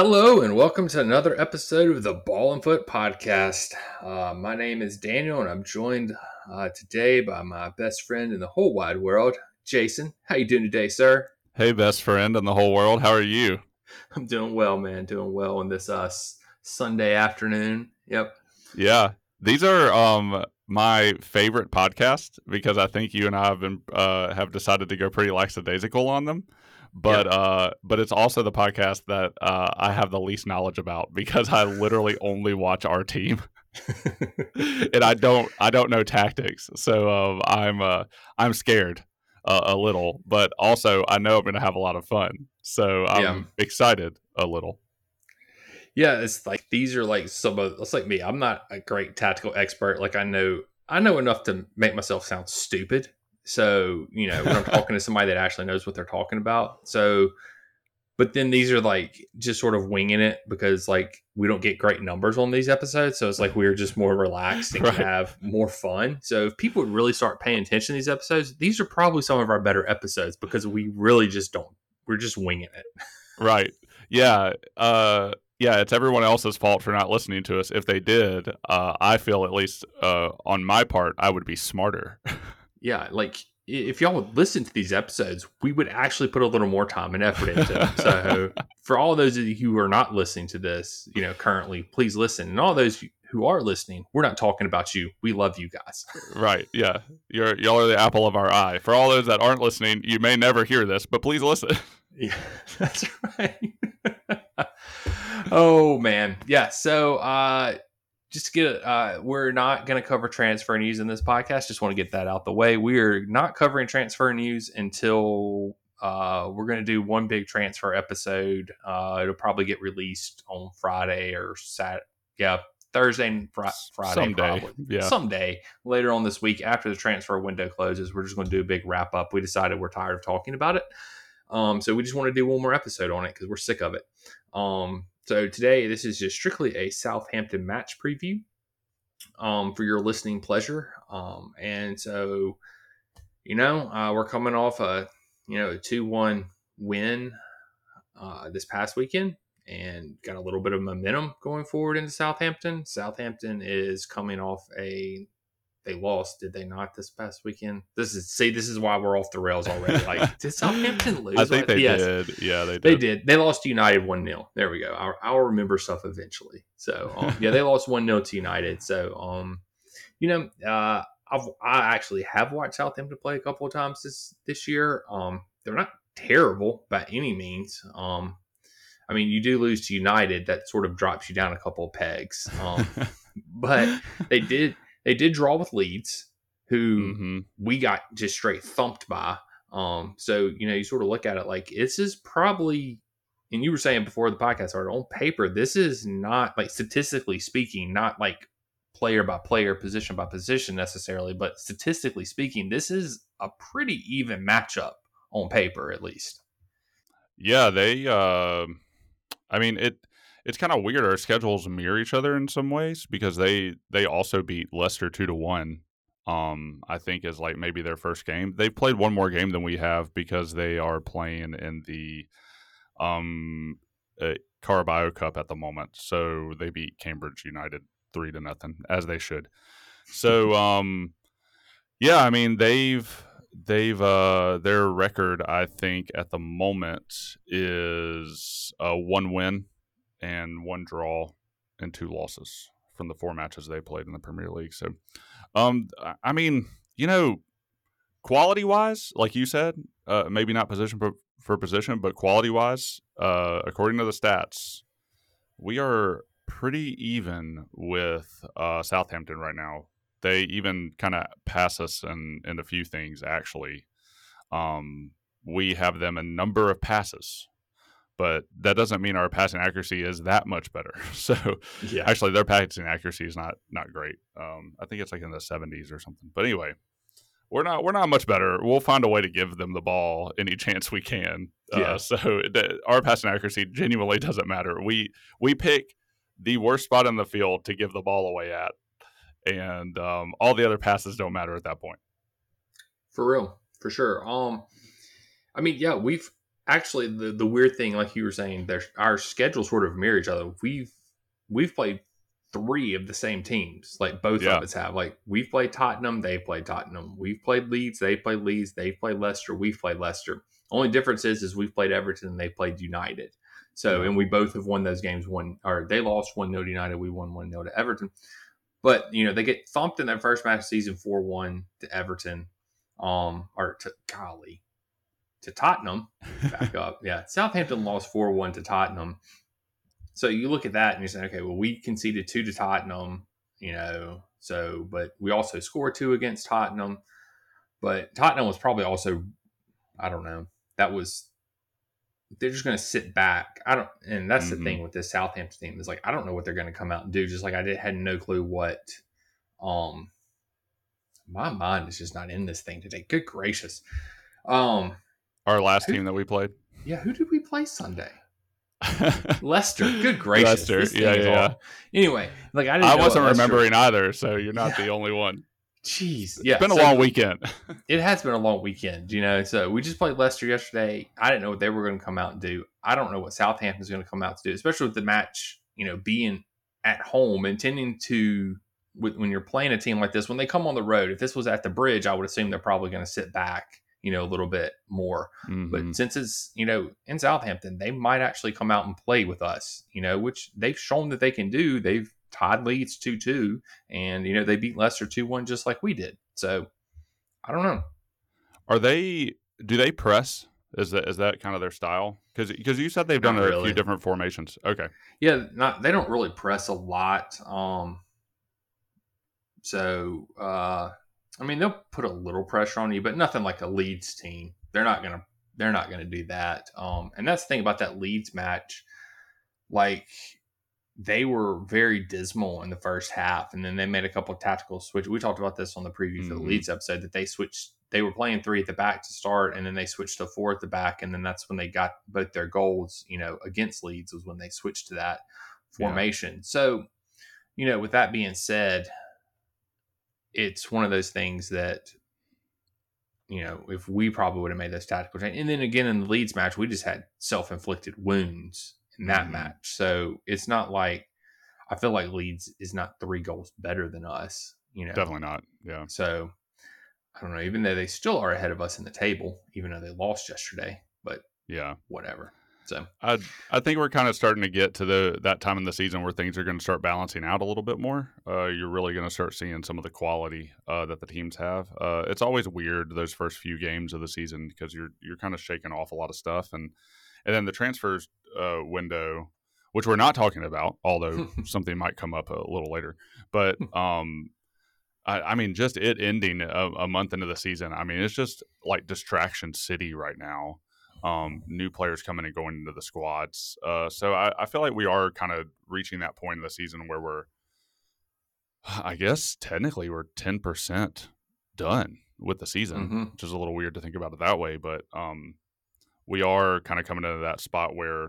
Hello, and welcome to another episode of the Ball and Foot Podcast. Uh, my name is Daniel, and I'm joined uh, today by my best friend in the whole wide world, Jason. How you doing today, sir? Hey, best friend in the whole world. How are you? I'm doing well, man. Doing well on this uh, Sunday afternoon. Yep. Yeah, these are um my favorite podcast because I think you and I have been uh, have decided to go pretty lackadaisical on them but uh but it's also the podcast that uh I have the least knowledge about because I literally only watch our team. and I don't I don't know tactics. So um I'm uh I'm scared uh, a little, but also I know I'm going to have a lot of fun. So I'm yeah. excited a little. Yeah, it's like these are like some of it's like me. I'm not a great tactical expert. Like I know I know enough to make myself sound stupid so, you know, when I'm talking to somebody that actually knows what they're talking about. So, but then these are like just sort of winging it because like we don't get great numbers on these episodes. So it's like we're just more relaxed and right. have more fun. So if people would really start paying attention to these episodes, these are probably some of our better episodes because we really just don't, we're just winging it. right. Yeah. Uh, yeah, it's everyone else's fault for not listening to us. If they did, uh, I feel at least uh, on my part, I would be smarter. yeah, like if y'all would listen to these episodes, we would actually put a little more time and effort into them. so for all those of you who are not listening to this, you know, currently, please listen. And all those who are listening, we're not talking about you. We love you guys. right. Yeah. You're y'all are the apple of our eye. For all those that aren't listening, you may never hear this, but please listen. Yeah, that's right. oh man. Yeah. So uh just to get uh, we're not going to cover transfer news in this podcast. Just want to get that out the way. We're not covering transfer news until uh, we're going to do one big transfer episode. Uh, it'll probably get released on Friday or Saturday. Yeah, Thursday and fr- Friday. Someday. Probably. Yeah. Someday later on this week after the transfer window closes, we're just going to do a big wrap up. We decided we're tired of talking about it. Um, so we just want to do one more episode on it because we're sick of it. Um, so today, this is just strictly a Southampton match preview um, for your listening pleasure. Um, and so, you know, uh, we're coming off a you know a two one win uh, this past weekend, and got a little bit of momentum going forward into Southampton. Southampton is coming off a they lost, did they not this past weekend? This is see, this is why we're off the rails already. Like, did Southampton lose? I think they yes. did. Yeah, they did. They did. They lost to United one 0 There we go. I'll, I'll, remember stuff eventually. So um, yeah, they lost one 0 to United. So um, you know, uh, I've I actually have watched Southampton play a couple of times this this year. Um, they're not terrible by any means. Um, I mean, you do lose to United, that sort of drops you down a couple of pegs. Um, but they did they did draw with Leeds, who mm-hmm. we got just straight thumped by. Um, so you know, you sort of look at it like this is probably, and you were saying before the podcast started, on paper, this is not like statistically speaking, not like player by player, position by position necessarily, but statistically speaking, this is a pretty even matchup on paper, at least. Yeah, they. Uh, I mean, it it's kind of weird. Our schedules mirror each other in some ways because they they also beat Leicester two to one. Um, I think is like maybe their first game. They've played one more game than we have because they are playing in the um uh, Carabao Cup at the moment. So they beat Cambridge United three to nothing as they should. So um, yeah, I mean they've they've uh their record I think at the moment is a one win and one draw and two losses from the four matches they played in the Premier League. So, um, I mean, you know, quality wise, like you said, uh, maybe not position for, for position, but quality wise, uh, according to the stats, we are pretty even with uh, Southampton right now. They even kind of pass us in, in a few things, actually. Um, we have them a number of passes but that doesn't mean our passing accuracy is that much better. So yeah. actually, their passing accuracy is not not great. Um, I think it's like in the 70s or something. But anyway, we're not we're not much better. We'll find a way to give them the ball any chance we can. Uh, yeah. Uh, so our passing accuracy genuinely doesn't matter. We we pick the worst spot in the field to give the ball away at, and um, all the other passes don't matter at that point. For real, for sure. Um, I mean, yeah, we've actually the the weird thing, like you were saying, there's our schedules sort of mirror each other. We've we've played three of the same teams. Like both Yeah. of us have. Like we've played Tottenham, they played Tottenham. We've played Leeds, they played Leeds, they played Leicester, we've played Leicester. Only difference is is we've played Everton and they played United. So and we both have won those games one or they lost one 0 to United, we won one 0 to Everton. But you know, they get thumped in their first match of season four one to Everton. Um or to golly. To Tottenham back up. Yeah, Southampton lost four one to Tottenham. So you look at that and you're saying, okay, well, we conceded two to Tottenham, you know, so but we also scored two against Tottenham. But Tottenham was probably also, I don't know, that was they're just going to sit back. I don't, and that's Mhm. the thing with this Southampton team is like I don't know what they're going to come out and do. Just like I did, had no clue what. Um, my mind is just not in this thing today. Good gracious. Um, Our last Who- team that we played. yeah, who did we play Sunday? Leicester. Good gracious. Leicester, yeah, yeah. Anyway, like I didn't I wasn't remembering either, so you're not Yeah. the only one. Jeez, yeah, it's been a so long weekend. It has been a long weekend, you know. So we just played Leicester yesterday. I didn't know what they were going to come out and do. I don't know what Southampton's going to come out to do, especially with the match, you know, being at home, intending to when you're playing a team like this. When they come on the road, if this was at the bridge, I would assume they're probably going to sit back, you know, a little bit more. Mhm. But since it's you know in Southampton, they might actually come out and play with us, you know, which they've shown that they can do. They've tied Leeds two two, and you know they beat Leicester two one just like we did. So I don't know. Are they? Do they press? Is that is that kind of their style? Because because you said they've done Not a really. few different formations. Okay. Yeah, not they don't really press a lot. Um, so uh, I mean they'll put a little pressure on you, but nothing like a Leeds team. They're not gonna they're not gonna do that. Um, and that's the thing about that Leeds match. Like they were very dismal in the first half, and then they made a couple of tactical switches. We talked about this on the preview for the Mhm. Leeds episode that they switched. They were playing three at the back to start, and then they switched to four at the back, and then that's when they got both their goals. You know, against Leeds was when they switched to that Yeah. formation. So, you know, with that being said, it's one of those things that you know, if we probably would have made those tactical changes. And then again in the Leeds match, we just had self inflicted wounds in that Mhm. match. So it's not like I feel like Leeds is not three goals better than us, you know. Definitely not. Yeah. So I don't know, even though they still are ahead of us in the table, even though they lost yesterday, but Yeah. whatever. So I I think we're kind of starting to get to the that time in the season where things are going to start balancing out a little bit more. Uh, you're really going to start seeing some of the quality uh, that the teams have. Uh, it's always weird those first few games of the season because you're you're kind of shaking off a lot of stuff and and then the transfers uh, window, which we're not talking about, although something might come up a little later. But um, I, I mean, just it ending a, a month into the season. I mean, it's just like distraction city right now um, new players coming and going into the squads. Uh, so I, I feel like we are kind of reaching that point in the season where we're, I guess technically we're ten percent done with the season, Mhm. which is a little weird to think about it that way. But um, we are kind of coming into that spot where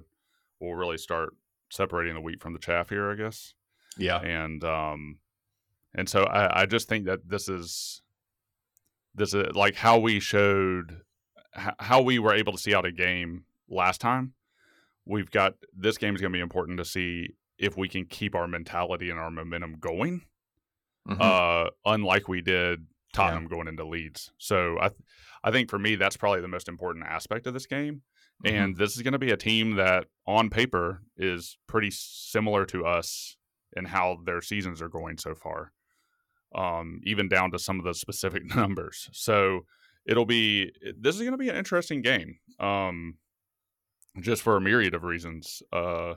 we'll really start separating the wheat from the chaff here, I guess yeah. and um and so I, I just think that this is this is like how we showed h- how we were able to see out a game last time we've got this game is going to be important to see if we can keep our mentality and our momentum going Mhm. uh unlike we did Tottenham going into Leeds so I th- I think for me that's probably the most important aspect of this game Mhm. and this is going to be a team that on paper is pretty similar to us in how their seasons are going so far um, even down to some of the specific numbers so it'll be this is going to be an interesting game um, just for a myriad of reasons uh,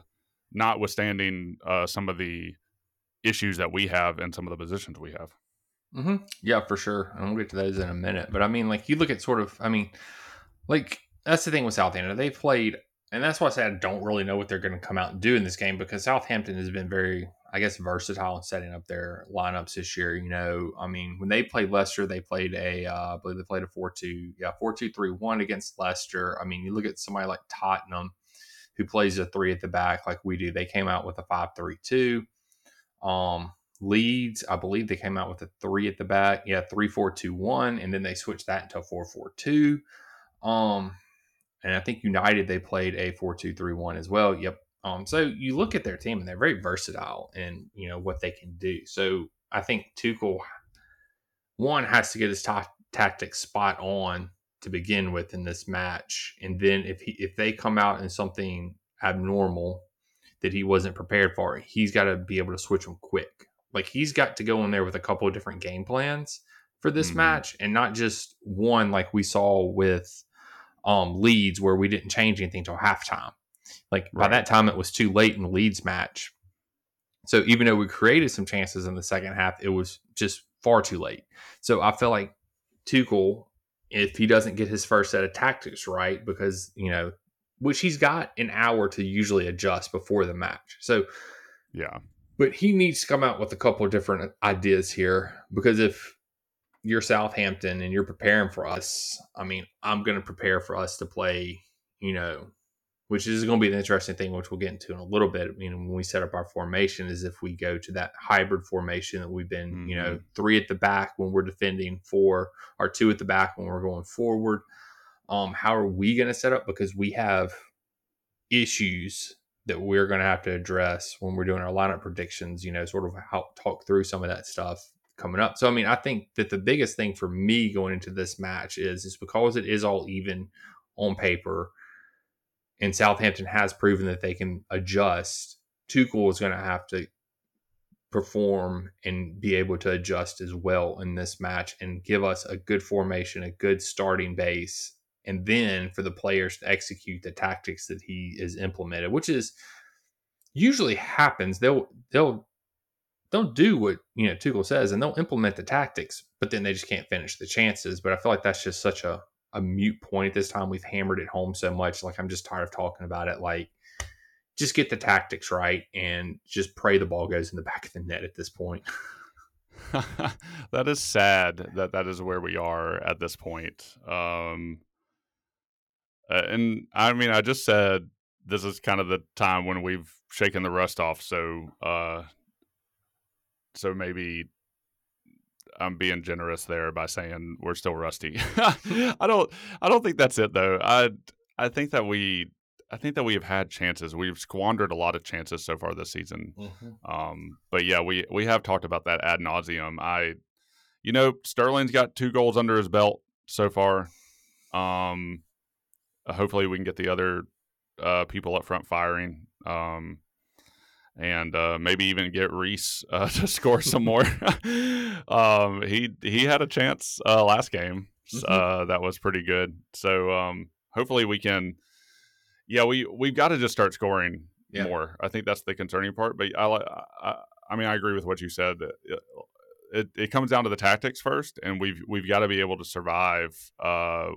notwithstanding uh, some of the issues that we have and some of the positions we have hmm Yeah, for sure. And we'll get to those in a minute. But I mean, like you look at sort of, I mean, like that's the thing with South Southampton. They've played, and that's why I say I don't really know what they're going to come out and do in this game because Southampton has been very, I guess, versatile in setting up their lineups this year. You know, I mean, when they played Leicester, they played a, uh, I believe they played a 4 2, yeah, 4 2 3 1 against Leicester. I mean, you look at somebody like Tottenham who plays a three at the back like we do. They came out with a 5 3 2. Um, Leeds, I believe they came out with a three at the back. Yeah, three, four, two, one, and then they switched that into a four, four, two. Um, and I think United they played a four two three one as well. Yep. Um, so you look at their team and they're very versatile in you know what they can do. So I think Tuchel one has to get his ta- tactics spot on to begin with in this match, and then if he if they come out in something abnormal that he wasn't prepared for, he's got to be able to switch them quick. Like he's got to go in there with a couple of different game plans for this mm-hmm. match, and not just one like we saw with um Leeds where we didn't change anything until halftime. Like right. by that time, it was too late in the Leeds match. So even though we created some chances in the second half, it was just far too late. So I feel like Tuchel, if he doesn't get his first set of tactics right, because you know, which he's got an hour to usually adjust before the match. So yeah, but he needs to come out with a couple of different ideas here because if you're Southampton and you're preparing for us, I mean, I'm going to prepare for us to play, you know, which is going to be an interesting thing, which we'll get into in a little bit. You know, when we set up our formation, is if we go to that hybrid formation that we've been, mm-hmm. you know, mm-hmm. three at the back when we're defending, four or two at the back when we're going forward. Um, how are we going to set up? Because we have issues that we're going to have to address when we're doing our lineup predictions. You know, sort of how talk through some of that stuff coming up. So, I mean, I think that the biggest thing for me going into this match is is because it is all even on paper and Southampton has proven that they can adjust. Tuchel is going to have to perform and be able to adjust as well in this match and give us a good formation, a good starting base, and then for the players to execute the tactics that he is implemented, which is usually happens. They'll they'll they'll do what you know Tuchel says and they'll implement the tactics, but then they just can't finish the chances. But I feel like that's just such a a mute point at this time. We've hammered it home so much. Like I'm just tired of talking about it. Like just get the tactics right and just pray the ball goes in the back of the net at this point. that is sad that that is where we are at this point. Um, and I mean, I just said this is kind of the time when we've shaken the rust off. So, uh, so maybe I'm being generous there by saying we're still rusty. I don't I don't think that's it though. I I think that we I think that we have had chances. We've squandered a lot of chances so far this season. Mm-hmm. Um, but yeah, we we have talked about that ad nauseum. I, you know, Sterling's got two goals under his belt so far. Um, hopefully we can get the other uh, people up front firing. Um, and uh, maybe even get Reece uh, to score some more. um, he he had a chance uh, last game mm-hmm. Uh, that was pretty good. So um, hopefully we can. Yeah, we we've got to just start scoring yeah. more. I think that's the concerning part. But I, I, I mean I agree with what you said. It, it comes down to the tactics first, and we've we've got to be able to survive uh,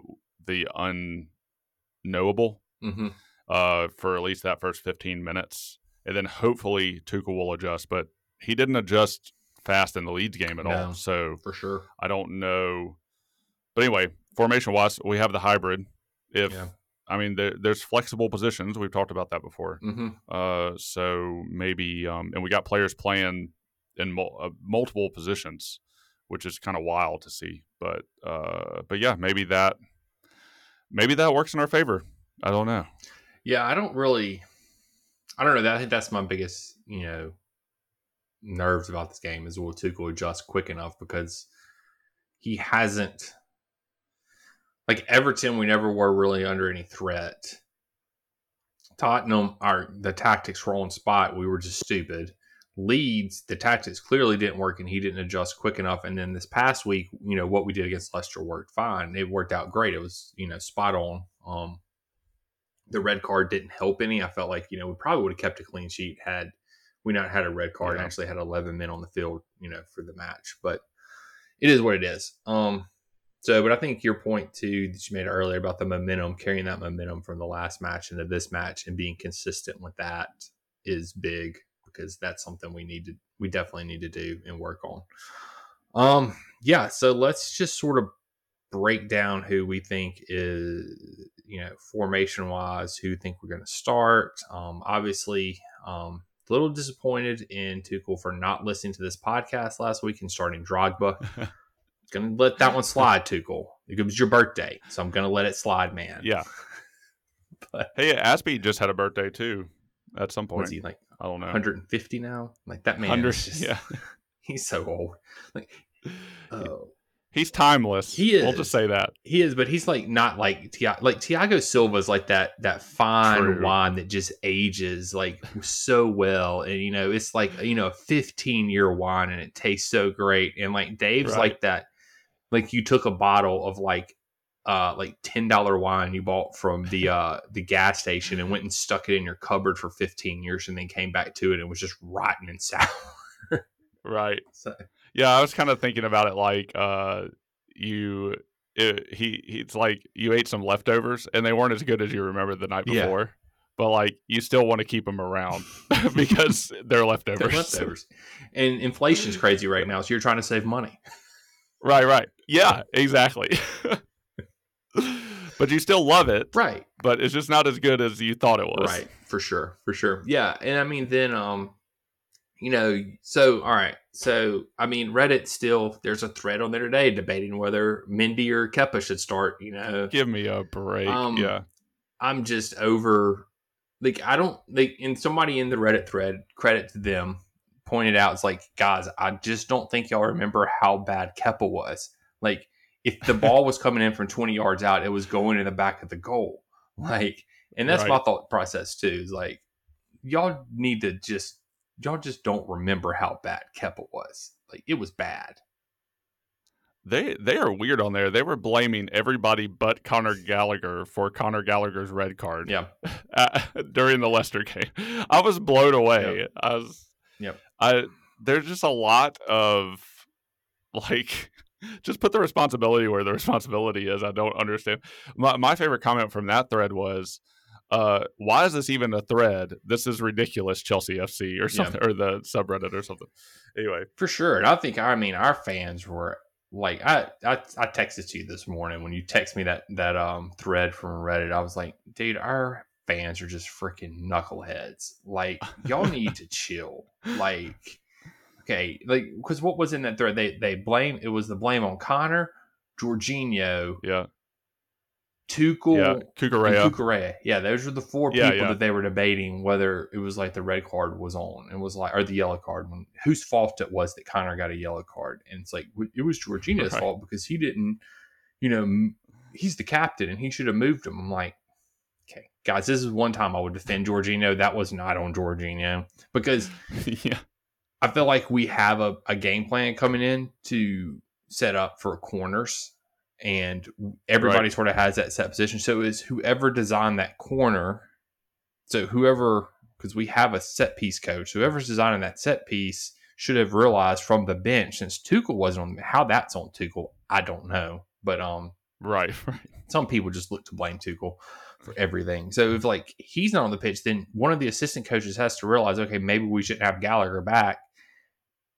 the unknowable mm-hmm. uh, for at least that first fifteen minutes and then hopefully Tuchel will adjust. But he didn't adjust fast in the Leeds game at no, all. So for sure, I don't know. But anyway, formation wise, we have the hybrid. If yeah. I mean, there, there's flexible positions. We've talked about that before. Mm-hmm. Uh, so maybe, um, and we got players playing in mul- uh, multiple positions, which is kind of wild to see. But, uh, but yeah, maybe that, maybe that works in our favor. I don't know. Yeah, I don't really. I don't know. I think that's my biggest, you know, nerves about this game is will Tuchel adjust quick enough because he hasn't. Like Everton, we never were really under any threat. Tottenham, our the tactics were on spot. We were just stupid. Leeds, the tactics clearly didn't work, and he didn't adjust quick enough. And then this past week, you know, what we did against Leicester worked fine. It worked out great. It was, you know, spot on. Um, the red card didn't help any. I felt like you know we probably would have kept a clean sheet had we not had a red card yeah. and actually had 11 men on the field, you know, for the match. But it is what it is. Um, so, but I think your point too that you made earlier about the momentum, carrying that momentum from the last match into this match and being consistent with that is big because that's something we need to, we definitely need to do and work on. Um, yeah. So let's just sort of break down who we think is you know formation wise who think we're going to start. Um, obviously, um, a little disappointed in Tuchel for not listening to this podcast last week and starting Drogba. gonna let that one slide, Tuchel. It was your birthday, so I'm gonna let it slide, man. Yeah. but Hey, Azpi just had a birthday too. At some point, he like I don't know. 150 now? Like that man just, yeah, he's so old. Like oh he's timeless. He is. We'll just say that. he is, but he's like not like Ti- like Thiago Silva's like that that fine True. wine that just ages like so well, and you know it's like you know a 15 year wine and it tastes so great, and like Dave's Right. like that, like you took a bottle of like uh like ten dollar wine you bought from the uh the gas station and went and stuck it in your cupboard for 15 years and then came back to it and it was just rotten and sour. Right. So Yeah, I was kind of thinking about it like uh, you. It, he he's like you ate some leftovers and they weren't as good as you remember the night Yeah. before, but like you still want to keep them around because they're leftovers. they're leftovers, and inflation's crazy right now, so you're trying to save money. Right, right. Yeah, exactly. but you still love it, Right. but it's just not as good as you thought it was. Right, for sure, for sure. Yeah, and I mean, then um, you know, so all right, so I mean, Reddit still there's a thread on there today debating whether Mendy or Kepa should start. You know, Give me a break. Um, yeah. I'm just over. Like I don't like, and somebody in the Reddit thread, credit to them, pointed out, it's like, guys, I just don't think y'all remember how bad Kepa was. Like, if the ball was coming in from 20 yards out, it was going in the back of the goal. Like, and that's my thought process too. Is like, y'all need to just, y'all just don't remember how bad Kepa was. Like, it was bad. They they are weird on there. They were blaming everybody but Conor Gallagher for Conor Gallagher's red card Yeah, uh, during the Leicester game. I was blown away. I was. Yep. I there's just a lot of like just put the responsibility where the responsibility is. I don't understand. My my favorite comment from that thread was. Uh, why is this even a thread? This is ridiculous, Chelsea FC or Yeah. something, or the subreddit or something. Anyway, for sure. And I think, I mean, our fans were like, I, I, I texted to you this morning when you text me that that um thread from Reddit. I was like, dude, our fans are just freaking knuckleheads. Like, y'all need to chill. Like, okay, like, because what was in that thread? They they blame it was the blame on Conor, Jorginho, yeah, Tuchel, yeah, and Kukurea. Cucurella. Yeah, those were the four Yeah, people yeah. that they were debating whether it was like the red card was on and was like, or the yellow card, when, whose fault it was that Conor got a yellow card. And it's like, it was Jorginho's Right. fault because he didn't, you know, he's the captain and he should have moved him. I'm like, okay, guys, this is one time I would defend Jorginho. That was not on Jorginho because yeah, I feel like we have a, a game plan coming in to set up for corners, and everybody Right. sort of has that set position. So is whoever designed that corner. So whoever, because we have a set piece coach, whoever's designing that set piece should have realized from the bench since Tuchel wasn't on how that's on Tuchel. I don't know, but um, right, right. some people just look to blame Tuchel for everything. So if like he's not on the pitch, then one of the assistant coaches has to realize, okay, maybe we shouldn't have Gallagher back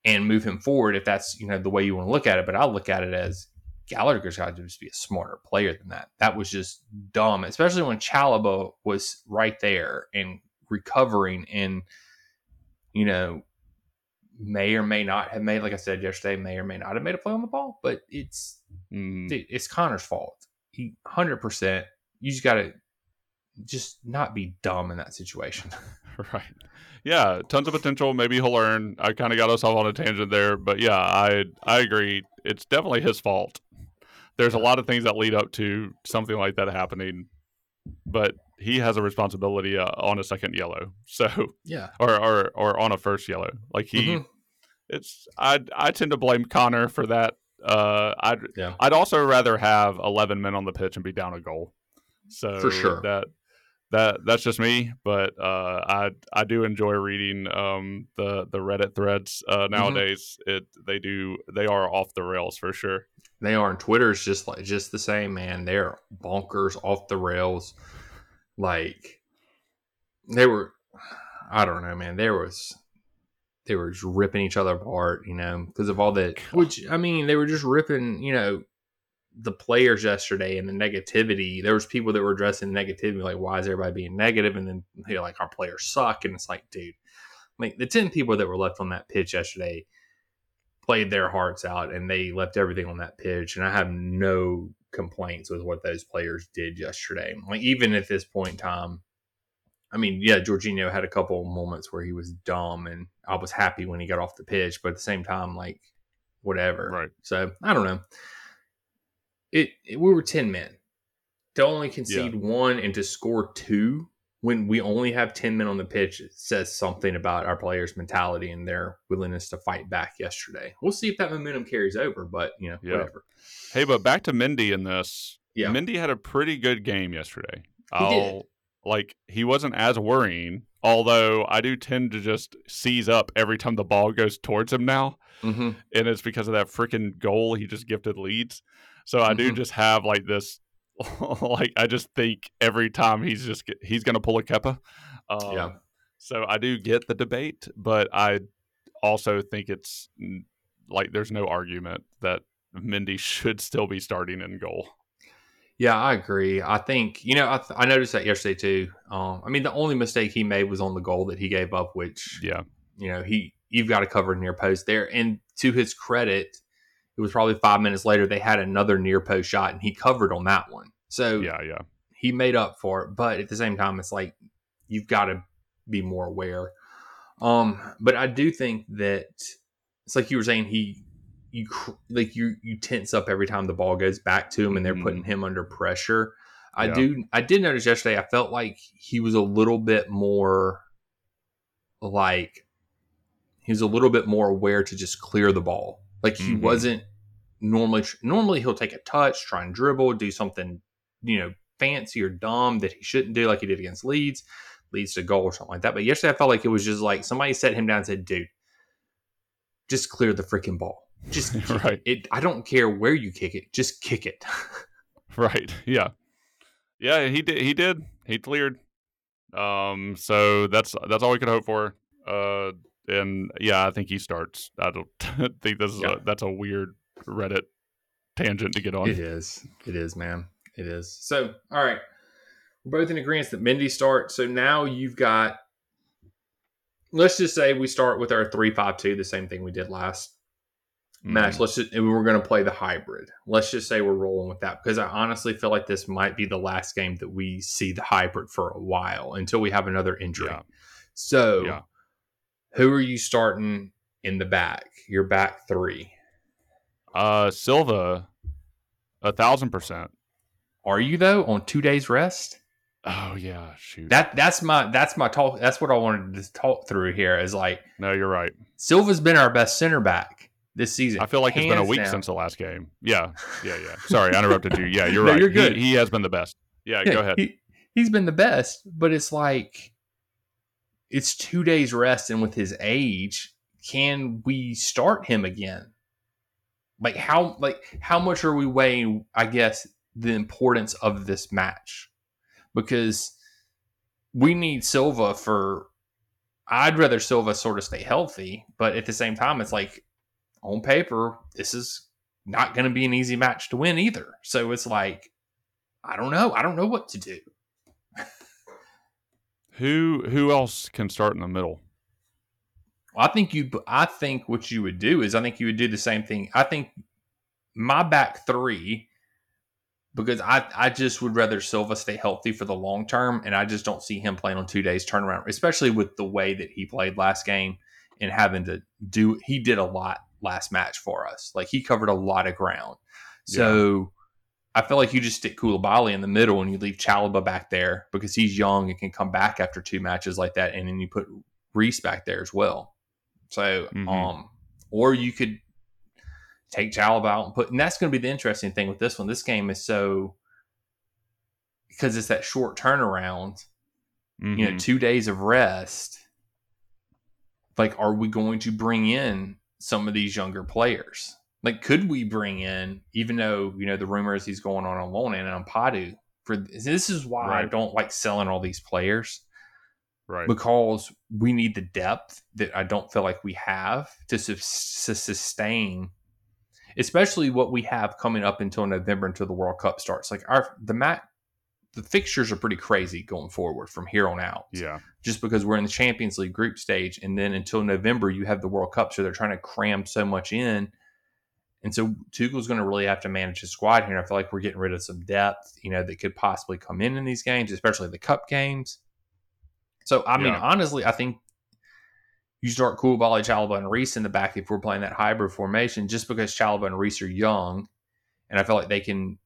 and move him forward if that's you know the way you want to look at it. But I look at it as Gallagher's got to just be a smarter player than that. That was just dumb, especially when Chalobah was right there and recovering and you know may or may not have made, like I said yesterday, may or may not have made a play on the ball. But it's Mm, dude, it's Conor's fault. He hundred percent. You just gotta just not be dumb in that situation. right. Yeah, tons of potential. Maybe he'll learn. I kind of got us off on a tangent there, but yeah, I I agree. It's definitely his fault. There's a lot of things that lead up to something like that happening, but he has a responsibility uh, on a second yellow. So Yeah. or or or on a first yellow. Like he, Mhm. it's I I tend to blame Conor for that. Uh, I'd Yeah. I'd also rather have eleven men on the pitch and be down a goal. So For sure. that that that's just me. But uh, I I do enjoy reading um the the Reddit threads Mm-hmm. uh, nowadays. It they do they are off the rails for sure. They are, and Twitter's just like just the same, man. They're bonkers, off the rails. Like they were, I don't know, man. There was they were just ripping each other apart, you know, because of all that. Which I mean, they were just ripping, you know, the players yesterday and the negativity. There was people that were addressing negativity, like why is everybody being negative? And then you know, like our players suck, and it's like, dude, like the ten people that were left on that pitch yesterday played their hearts out and they left everything on that pitch and I have no complaints with what those players did yesterday. Like even at this point in time, I mean, yeah, Jorginho had a couple moments where he was dumb, and I was happy when he got off the pitch. But at the same time, like whatever. Right. So I don't know. It, it we were ten men to only concede Yeah. one and to score two when we only have ten men on the pitch. It says something about our players' mentality and their willingness to fight back yesterday. We'll see if that momentum carries over, but you know, Yeah. whatever. Hey, but back to Mendy in this. Yeah. Mendy had a pretty good game yesterday. He did. Like he wasn't as worrying, although I do tend to just seize up every time the ball goes towards him now. Mm-hmm. and it's because of that freaking goal he just gifted Leeds. So I do Mhm. just have like this, like I just think every time he's just he's gonna pull a Kepa. Um, Yeah. So I do get the debate, but I also think it's like there's no argument that Mendy should still be starting in goal. Yeah, I agree. I think you know I, th- I noticed that yesterday too. Um, I mean, the only mistake he made was on the goal that he gave up, which Yeah, you know he you've got to cover near post there. And to his credit, it was probably five minutes later they had another near post shot, and he covered on that one. So yeah, yeah, he made up for it. But at the same time, it's like you've got to be more aware. Um, but I do think that it's like you were saying he you like you you tense up every time the ball goes back to him and they're Mhm. putting him under pressure. I Yeah. do I did notice yesterday I felt like he was a little bit more like he was a little bit more aware to just clear the ball. Like he Mhm. wasn't normally normally he'll take a touch, try and dribble, do something, you know, fancy or dumb that he shouldn't do like he did against Leeds, leads to goal or something like that. But yesterday I felt like it was just like somebody set him down and said, dude, just clear the freaking ball. Just kick Right. it. it. I don't care where you kick it, just kick it. right, yeah, yeah. He did. He did. He cleared. Um, so that's that's all we could hope for. Uh, and yeah, I think he starts. I don't think this is Yeah. a, that's a weird Reddit tangent to get on. It is. It is, man. It is. So, all right. We're both in agreement that Mendy starts. So now you've got, let's just say we start with our three five two, the same thing we did last match. Mhm. Let's just, and we're going to play the hybrid. Let's just say we're rolling with that because I honestly feel like this might be the last game that we see the hybrid for a while until we have another injury. Yeah. So, Yeah. Who are you starting in the back? Your back three. Uh, Silva, a thousand percent. Are you though on two days rest? Oh yeah, shoot. That that's my that's my talk. That's what I wanted to talk through here. Is like no, you're right. Silva's been our best center back this season. I feel like it's been a week down. since the last game. Yeah, yeah, yeah. Sorry, I interrupted you. Yeah, you're No, right. you're He- good. He, has been the best. Yeah, Yeah, go ahead. He, he's been the best, but it's like it's two days rest, and with his age, can we start him again? Like how like how much are we weighing? I guess the importance of this match because we need Silva for. I'd rather Silva sort of stay healthy, but at the same time, it's like on paper, this is not going to be an easy match to win either. So it's like, I don't know. I don't know what to do. Who who else can start in the middle? I think you. I think what you would do is, I think you would do the same thing. I think my back three, because I, I just would rather Silva stay healthy for the long term, and I just don't see him playing on two days turnaround, especially with the way that he played last game and having to do. He did a lot last match for us. Like he covered a lot of ground. So I feel like you just stick Koulibaly in the middle and you leave Chalobah back there because he's young and can come back after two matches like that, and then you put Reece back there as well. So, Mhm. um, or you could take Chalobah out and put, and that's going to be the interesting thing with this one. This game is so because it's that short turnaround. You know, Mhm. two days of rest. Like, are we going to bring in some of these younger players? Like, could we bring in, even though you know the rumors he's going on on loan and Ampadu? For this is why I don't like selling all these players right. because we need the depth that I don't feel like we have to, sus- to sustain, especially what we have coming up until November until the World Cup starts. Like our the mat, the fixtures are pretty crazy going forward from here on out. Yeah. Just because we're in the Champions League group stage, and then until November you have the World Cup, so they're trying to cram so much in. And so Tuchel's going to really have to manage his squad here. I feel like we're getting rid of some depth, you know, that could possibly come in in these games, especially the cup games. So, I mean, honestly, I think you start Koulibaly, Chalobah, and Reece in the back if we're playing that hybrid formation, just because Chalobah and Reece are young, and I feel like they can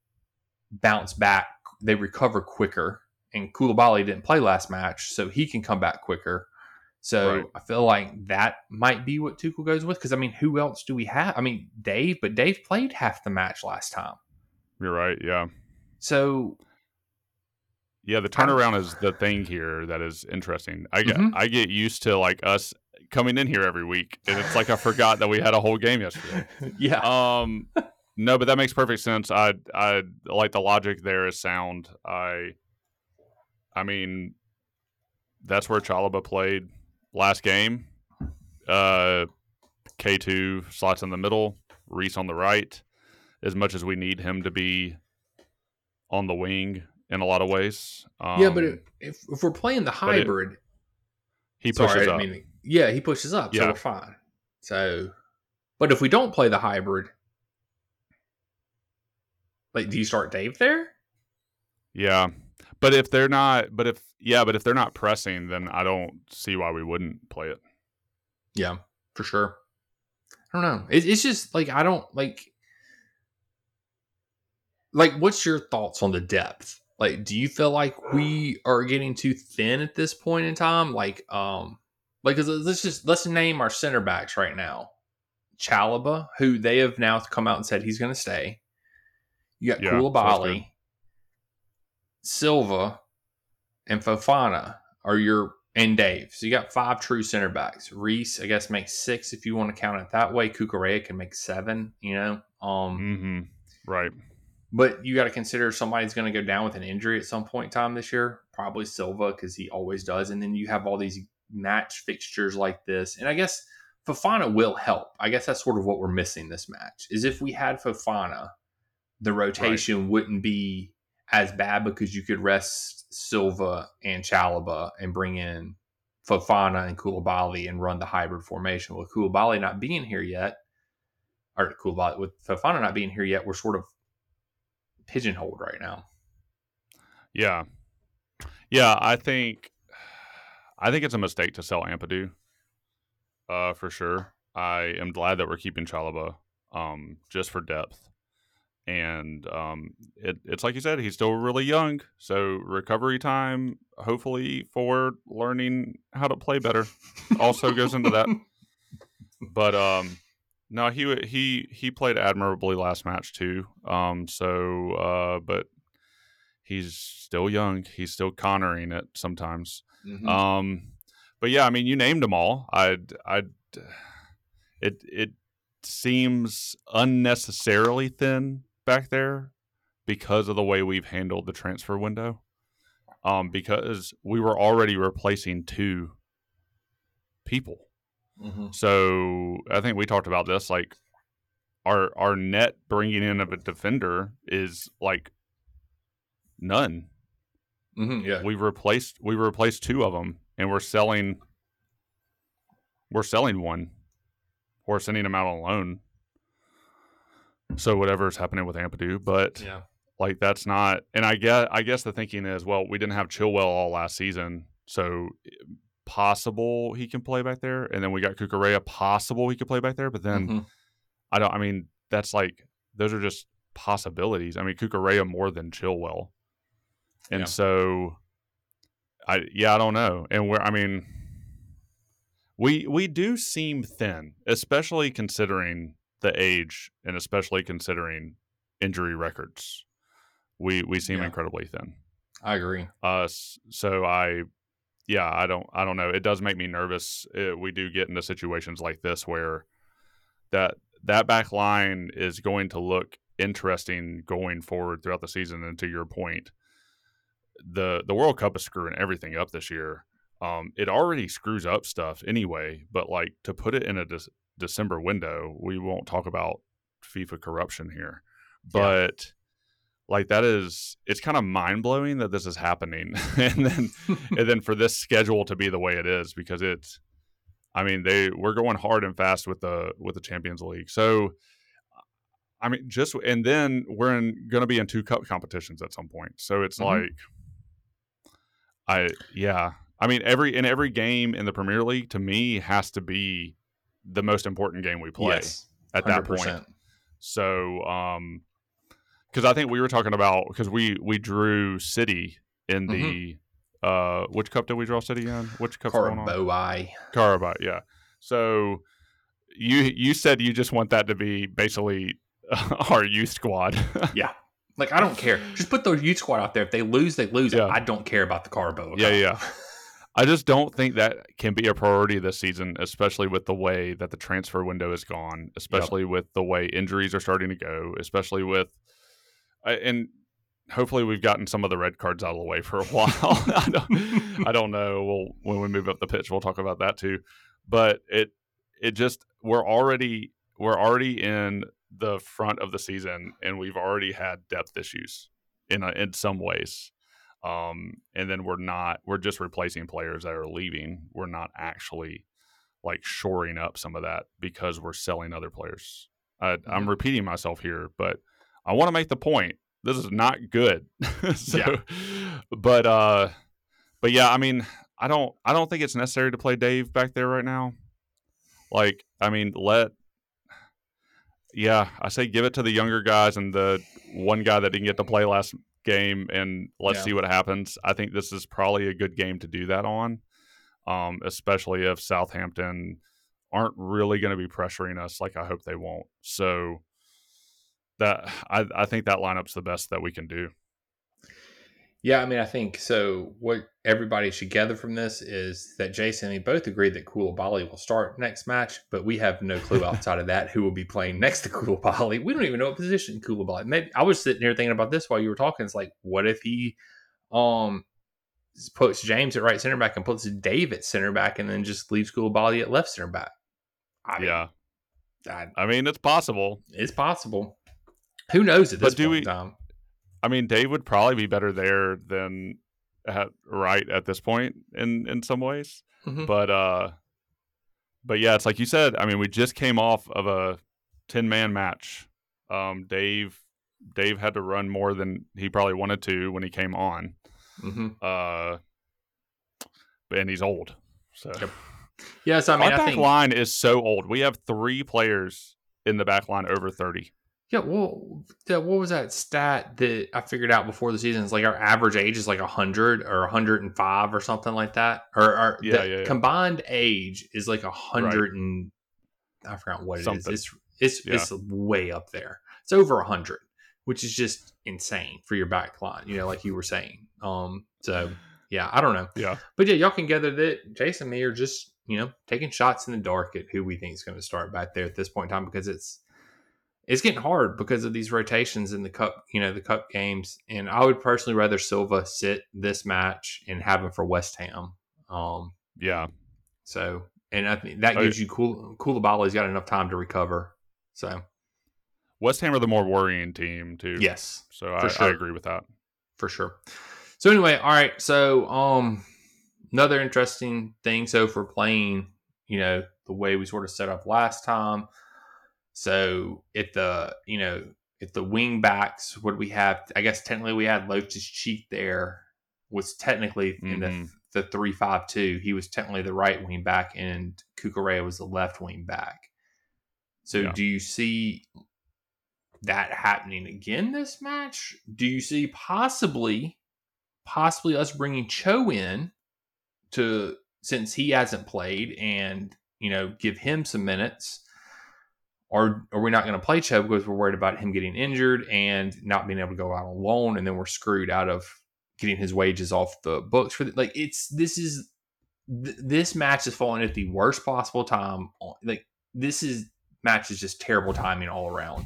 bounce back, they recover quicker. And Koulibaly didn't play last match, so he can come back quicker. So Right. I feel like that might be what Tuchel goes with. Because I mean, who else do we have? I mean, Dave, but Dave played half the match last time. You're right. Yeah. So Yeah, the I'm- turnaround is the thing here that is interesting. I get Mhm. I get used to like us coming in here every week, and it's like I forgot that we had a whole game yesterday. yeah, Um, no, but that makes perfect sense. I I like the logic there is sound. I, I mean, that's where Chalobah played last game. Uh, K two slots in the middle, Reece on the right. As much as we need him to be on the wing in a lot of ways. Um, yeah, but if, if if we're playing the it- hybrid, he pushes I up. didn't mean yeah, he pushes up, so we're fine. So, but if we don't play the hybrid, like, do you start Dave there? Yeah. But if they're not but if yeah, but if they're not pressing, then I don't see why we wouldn't play it. Yeah, for sure. I don't know. It, it's just like I don't like. Like, what's your thoughts on the depth? Like, do you feel like we are getting too thin at this point in time? Like, um, like let's just let's name our center backs right now. Chalobah, who they have now come out and said he's going to stay. You got Yeah, Koulibaly. Silva, and Fofana are your and Dave. So you got five true center backs. Reece, I guess, makes six if you want to count it that way. Cucurella can make seven. You know, um, Mhm. Right. but you got to consider somebody's going to go down with an injury at some point in time this year. Probably Silva because he always does. And then you have all these match fixtures like this. And I guess Fofana will help. I guess that's sort of what we're missing this match. Is if we had Fofana, the rotation wouldn't be as bad because you could rest Silva and Chalobah and bring in Fofana and Koulibaly and run the hybrid formation. With Koulibaly not being here yet, or Koulibaly with Fofana not being here yet, we're sort of pigeonholed right now. Yeah. Yeah, I think I think it's a mistake to sell Ampadu. Uh for sure. I am glad that we're keeping Chalobah um just for depth. And um it, it's like you said, he's still really young. So recovery time, hopefully for learning how to play better also goes into that. But um no, he he he played admirably last match too. Um so uh but he's still young. He's still connoring it sometimes. Mhm. Um, but yeah, I mean, you named them all. I'd, I'd, it, it seems unnecessarily thin back there because of the way we've handled the transfer window. Um, because we were already replacing two people. Mhm. So I think we talked about this. Like our our net bringing in of a defender is like none Mhm, Yeah. we replaced we replaced two of them and we're selling we're selling one or sending them out on loan so whatever's happening with ampadu but Yeah. like that's not and i guess i guess the thinking is well we didn't have chilwell all last season so possible he can play back there and then we got Cucurella possible he could play back there but then Mhm. i don't i mean that's like those are just possibilities i mean Cucurella more than chilwell and Yeah. so i yeah i don't know and we're i mean we we do seem thin especially considering the age and especially considering injury records. We we seem Yeah. incredibly thin. I agree. uh so i yeah i don't i don't know. It does make me nervous uh we do get into situations like this where that that back line is going to look interesting going forward throughout the season. And to your point the the world cup is screwing everything up this year. Um it already screws up stuff anyway but like to put it in a Dec- december window we won't talk about fifa corruption here Yeah. but like that is it's kind of mind-blowing that this is happening and then and then for this schedule to be the way it is because it's i mean they we're going hard and fast with the with the champions league so I mean, just and then we're in going to be in two cup competitions at some point. So it's Mhm. like, I yeah. I mean, every in every game in the Premier League to me has to be the most important game we play Yes, at that point. So, um, because I think we were talking about because we we drew City in the uh which cup did we draw City in? Which cup? Carabao. Carabao, yeah. So you you said you just want that to be basically our youth squad. Yeah. Like I don't care. Just put the youth squad out there. If they lose, they lose. Yeah. I don't care about the Carbo. Yeah, yeah. I just don't think that can be a priority this season, especially with the way that the transfer window is gone, especially with the way injuries are starting to go, especially with and hopefully we've gotten some of the red cards out of the way for a while. I don't I don't know. We'll when we move up the pitch, we'll talk about that too. But it it just we're already we're already in the front of the season and we've already had depth issues in a, in some ways. Um, and then we're not we're just replacing players that are leaving. We're not actually like shoring up some of that because we're selling other players. I, I'm Mhm. repeating myself here, but I want to make the point. This is not good. so, Yeah. but uh, but yeah, I mean, I don't I don't think it's necessary to play Dave back there right now. Like, I mean, let yeah, I say give it to the younger guys and the one guy that didn't get to play last game, and let's Yeah. see what happens. I think this is probably a good game to do that on, um, especially if Southampton aren't really going to be pressuring us like I hope they won't. So that I, I think that lineup's the best that we can do. Yeah, I mean, I think so. What everybody should gather from this is that Jason and both agree that Koulibaly will start next match, but we have no clue outside of that who will be playing next to Koulibaly. We don't even know what position Koulibaly. Maybe I was sitting here thinking about this while you were talking. It's like, what if he um puts James at right center back and puts Dave at center back, and then just leaves Koulibaly at left center back? I mean, yeah, I- I mean it's possible. it's possible. Who knows at But this do point we- in time? I mean, Dave would probably be better there than at right at this point in in some ways. Mhm. But uh, but yeah, it's like you said. I mean, we just came off of a ten man match. Um, Dave Dave had to run more than he probably wanted to when he came on. Mhm. Uh, and he's old. So Yep. Yes, I mean, our I back think line is so old. We have three players in the back line over thirty. Yeah, well, what was that stat that I figured out before the season? It's like our average age is like 100 or 105 or something like that. Or, or Yeah, the yeah, yeah. combined age is like 100 and I forgot what it is. Something. It's it's it's way up there. It's over 100, which is just insane for your back line, you know, like you were saying. Um so yeah, I don't know. Yeah. But yeah, y'all can gather that Jason and me are just, you know, taking shots in the dark at who we think is going to start back there at this point in time because it's it's getting hard because of these rotations in the cup, you know, the cup games. And I would personally rather Silva sit this match and have him for West Ham. Um, Yeah. so and I think that Oh, gives you cool Koulibaly's got enough time to recover. So West Ham are the more worrying team too. yes, So I, sure. I agree with that. for sure. So anyway, all right. So um, another interesting thing. So for playing, you know, the way we sort of set up last time. So if the you know if the wing backs, what we have? I guess technically we had Loftus Cheek there was technically in the Mhm. the three five two. He was technically the right wing back, and Cucurella was the left wing back. So Yeah. do you see that happening again this match? Do you see possibly, possibly us bringing Cho in to since he hasn't played and you know give him some minutes, or are we not going to play Cho because we're worried about him getting injured and not being able to go out on loan, and then we're screwed out of getting his wages off the books for the, like it's this is th- this match is falling at the worst possible time. Like this is match is just terrible timing all around.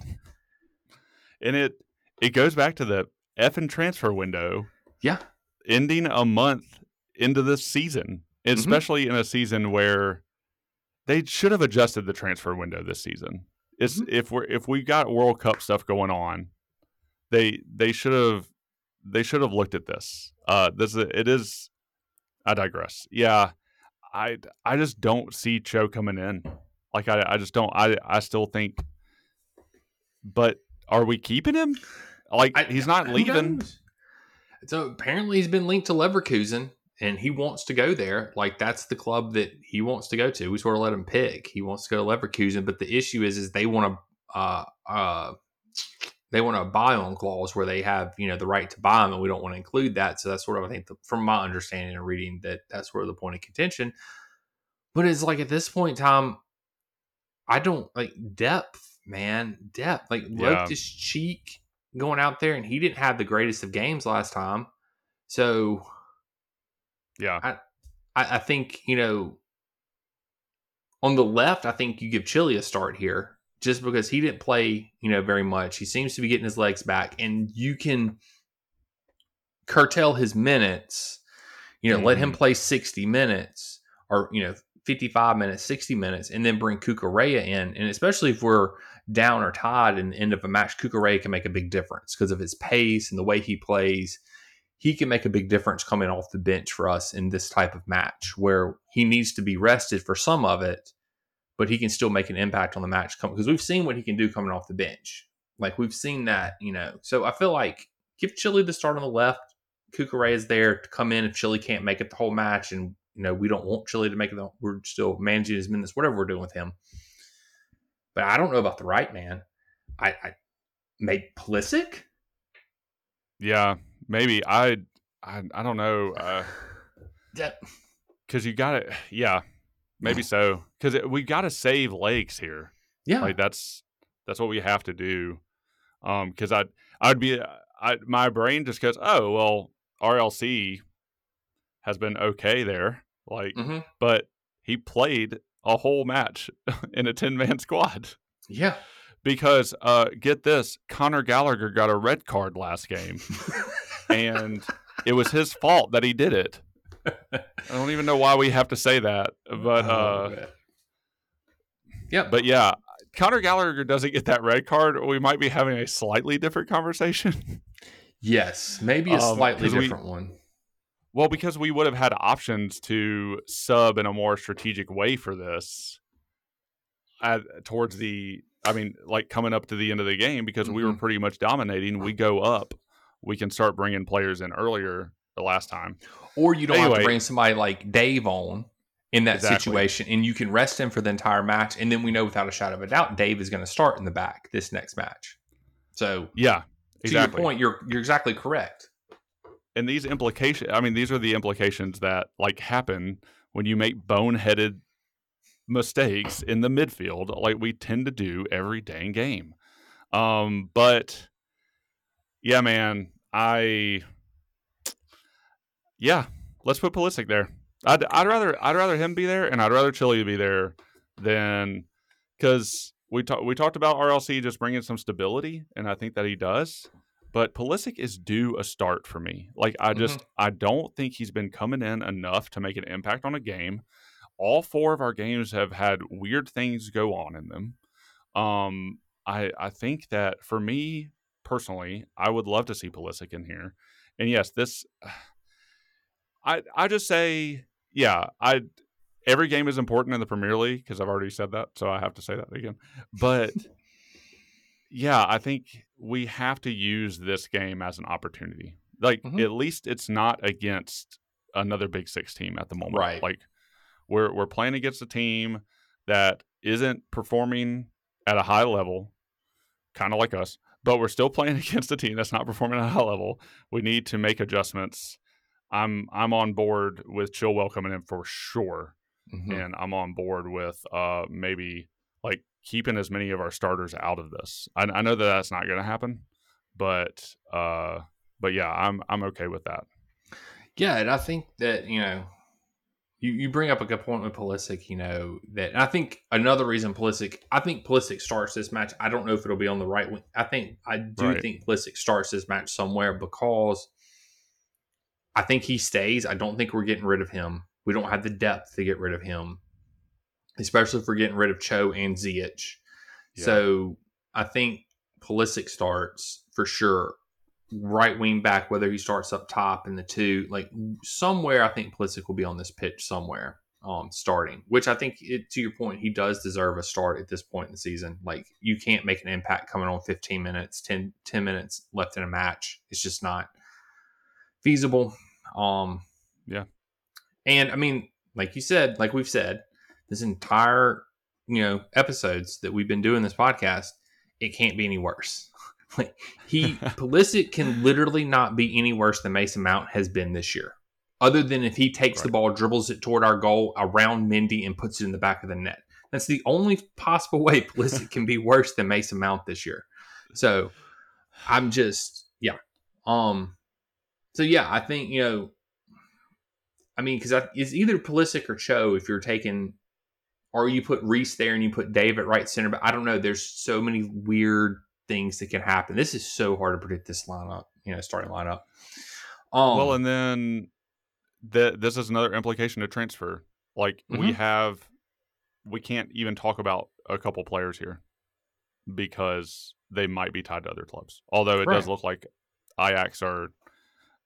and it it goes back to the F and transfer window Yeah. ending a month into this season Mm-hmm. especially in a season where they should have adjusted the transfer window this season it's Mhm. if we're if we got world cup stuff going on they they should have they should have looked at this uh this it is i digress yeah i i just don't see cho coming in like i i just don't i i still think but are we keeping him? Like I, he's not leaving. So apparently he's been linked to Leverkusen and he wants to go there. Like that's the club that he wants to go to. We sort of let him pick. He wants to go to Leverkusen, but the issue is, is they want to, uh, uh, they want a buy on clause where they have you know the right to buy them, and we don't want to include that. So that's sort of I think the, from my understanding and reading that that's where the point of contention. But it's like at this point in time, I don't like depth, man, depth. Like yeah. Loftus Cheek going out there, and he didn't have the greatest of games last time. So yeah, I, I, I think you know on the left, I think you give Chilly a start here just because he didn't play, you know, very much. He seems to be getting his legs back, and you can curtail his minutes. You know, mm-hmm. let him mm-hmm. play sixty minutes or you know 55 minutes, 60 minutes, and then bring Cucurella in. And especially if we're down or tied in the end of a match, Cucurella can make a big difference because of his pace and the way he plays he can make a big difference coming off the bench for us in this type of match where he needs to be rested for some of it, but he can still make an impact on the match because we've seen what he can do coming off the bench. Like we've seen that, you know. So I feel like give Chilly the start on the left. Cucurella is there to come in if Chilly can't make it the whole match, and you know we don't want Chilly to make it. The, we're still managing his minutes, whatever we're doing with him. But I don't know about the right man. I, I make Pulisic. Yeah, maybe I I, I don't know. Uh, yeah, because you got it. Yeah, maybe so. Because we got to save lakes here. Yeah, like that's that's what we have to do. Um, because I I'd be I my brain just goes, oh well, RLC has been okay there, like, mm-hmm. but he played a whole match in a ten man squad. Yeah, because uh, get this, Conor Gallagher got a red card last game. and it was his fault that he did it. I don't even know why we have to say that, but oh, uh, yeah, but yeah, Conor Gallagher doesn't get that red card, we might be having a slightly different conversation. Yes, maybe a um, slightly different we, one. Well, because we would have had options to sub in a more strategic way for this at, towards the, I mean, like coming up to the end of the game, because mm-hmm. we were mm-hmm. pretty much dominating. We go up we can start bringing players in earlier the last time. Or you don't anyway, have to bring somebody like Dave on in that exactly. situation and you can rest him for the entire match. And then we know without a shadow of a doubt, Dave is going to start in the back this next match. So, yeah, exactly. to your point, you're, you're exactly correct. And these implications, I mean, these are the implications that like happen when you make boneheaded mistakes in the midfield, like we tend to do every dang game. Um, but yeah, man, I yeah, let's put Pulisic there. I'd I'd rather I'd rather him be there, and I'd rather Chilly be there than because we talked we talked about RLC just bringing some stability, and I think that he does. But Pulisic is due a start for me. Like I just mm-hmm. I don't think he's been coming in enough to make an impact on a game. All four of our games have had weird things go on in them. Um, I I think that for me, personally, I would love to see Pulisic in here. And yes, this I I just say yeah, I every game is important in the Premier League because I've already said that, so I have to say that again. But yeah, I think we have to use this game as an opportunity. Like mm-hmm. at least it's not against another Big 6 team at the moment. Right. Like we're we're playing against a team that isn't performing at a high level, kind of like us but we're still playing against a team that's not performing at a high level. We need to make adjustments. I'm I'm on board with Chilwell coming in for sure, mm-hmm. and I'm on board with uh maybe like keeping as many of our starters out of this. I, I know that that's not going to happen, but uh, but yeah, I'm I'm okay with that. Yeah, and I think that you know you, you bring up a good point with Pulisic, you know, that I think another reason Pulisic, I think Pulisic starts this match. I don't know if it'll be on the right wing. I think, I do right. think Pulisic starts this match somewhere because I think he stays. I don't think we're getting rid of him. We don't have the depth to get rid of him, especially if we're getting rid of Cho and Ziyech. Yeah. So I think Pulisic starts for sure right wing back, whether he starts up top in the two, like somewhere, I think Pulisic will be on this pitch somewhere. um, starting, which I think, it, to your point, he does deserve a start at this point in the season. Like, you can't make an impact coming on 15 minutes, 10, 10 minutes left in a match. It's just not feasible. Um, Yeah. And I mean, like you said, like we've said, this entire, you know, episodes that we've been doing this podcast, it can't be any worse. like, he, Pulisic can literally not be any worse than Mason Mount has been this year other than if he takes the ball, dribbles it toward our goal around Mendy and puts it in the back of the net. That's the only possible way Pulisic can be worse than Mason Mount this year. So I'm just yeah. Um. So yeah, I think you know. I mean, because it's either Pulisic or Cho if you're taking, or you put Reece there and you put David right center. But I don't know. There's so many weird things that can happen. This is so hard to predict this lineup. You know, starting lineup. Um, well, and then th- this is another implication to transfer. Like we Mhm. have, we can't even talk about a couple players here because they might be tied to other clubs. Although it does look like Ajax are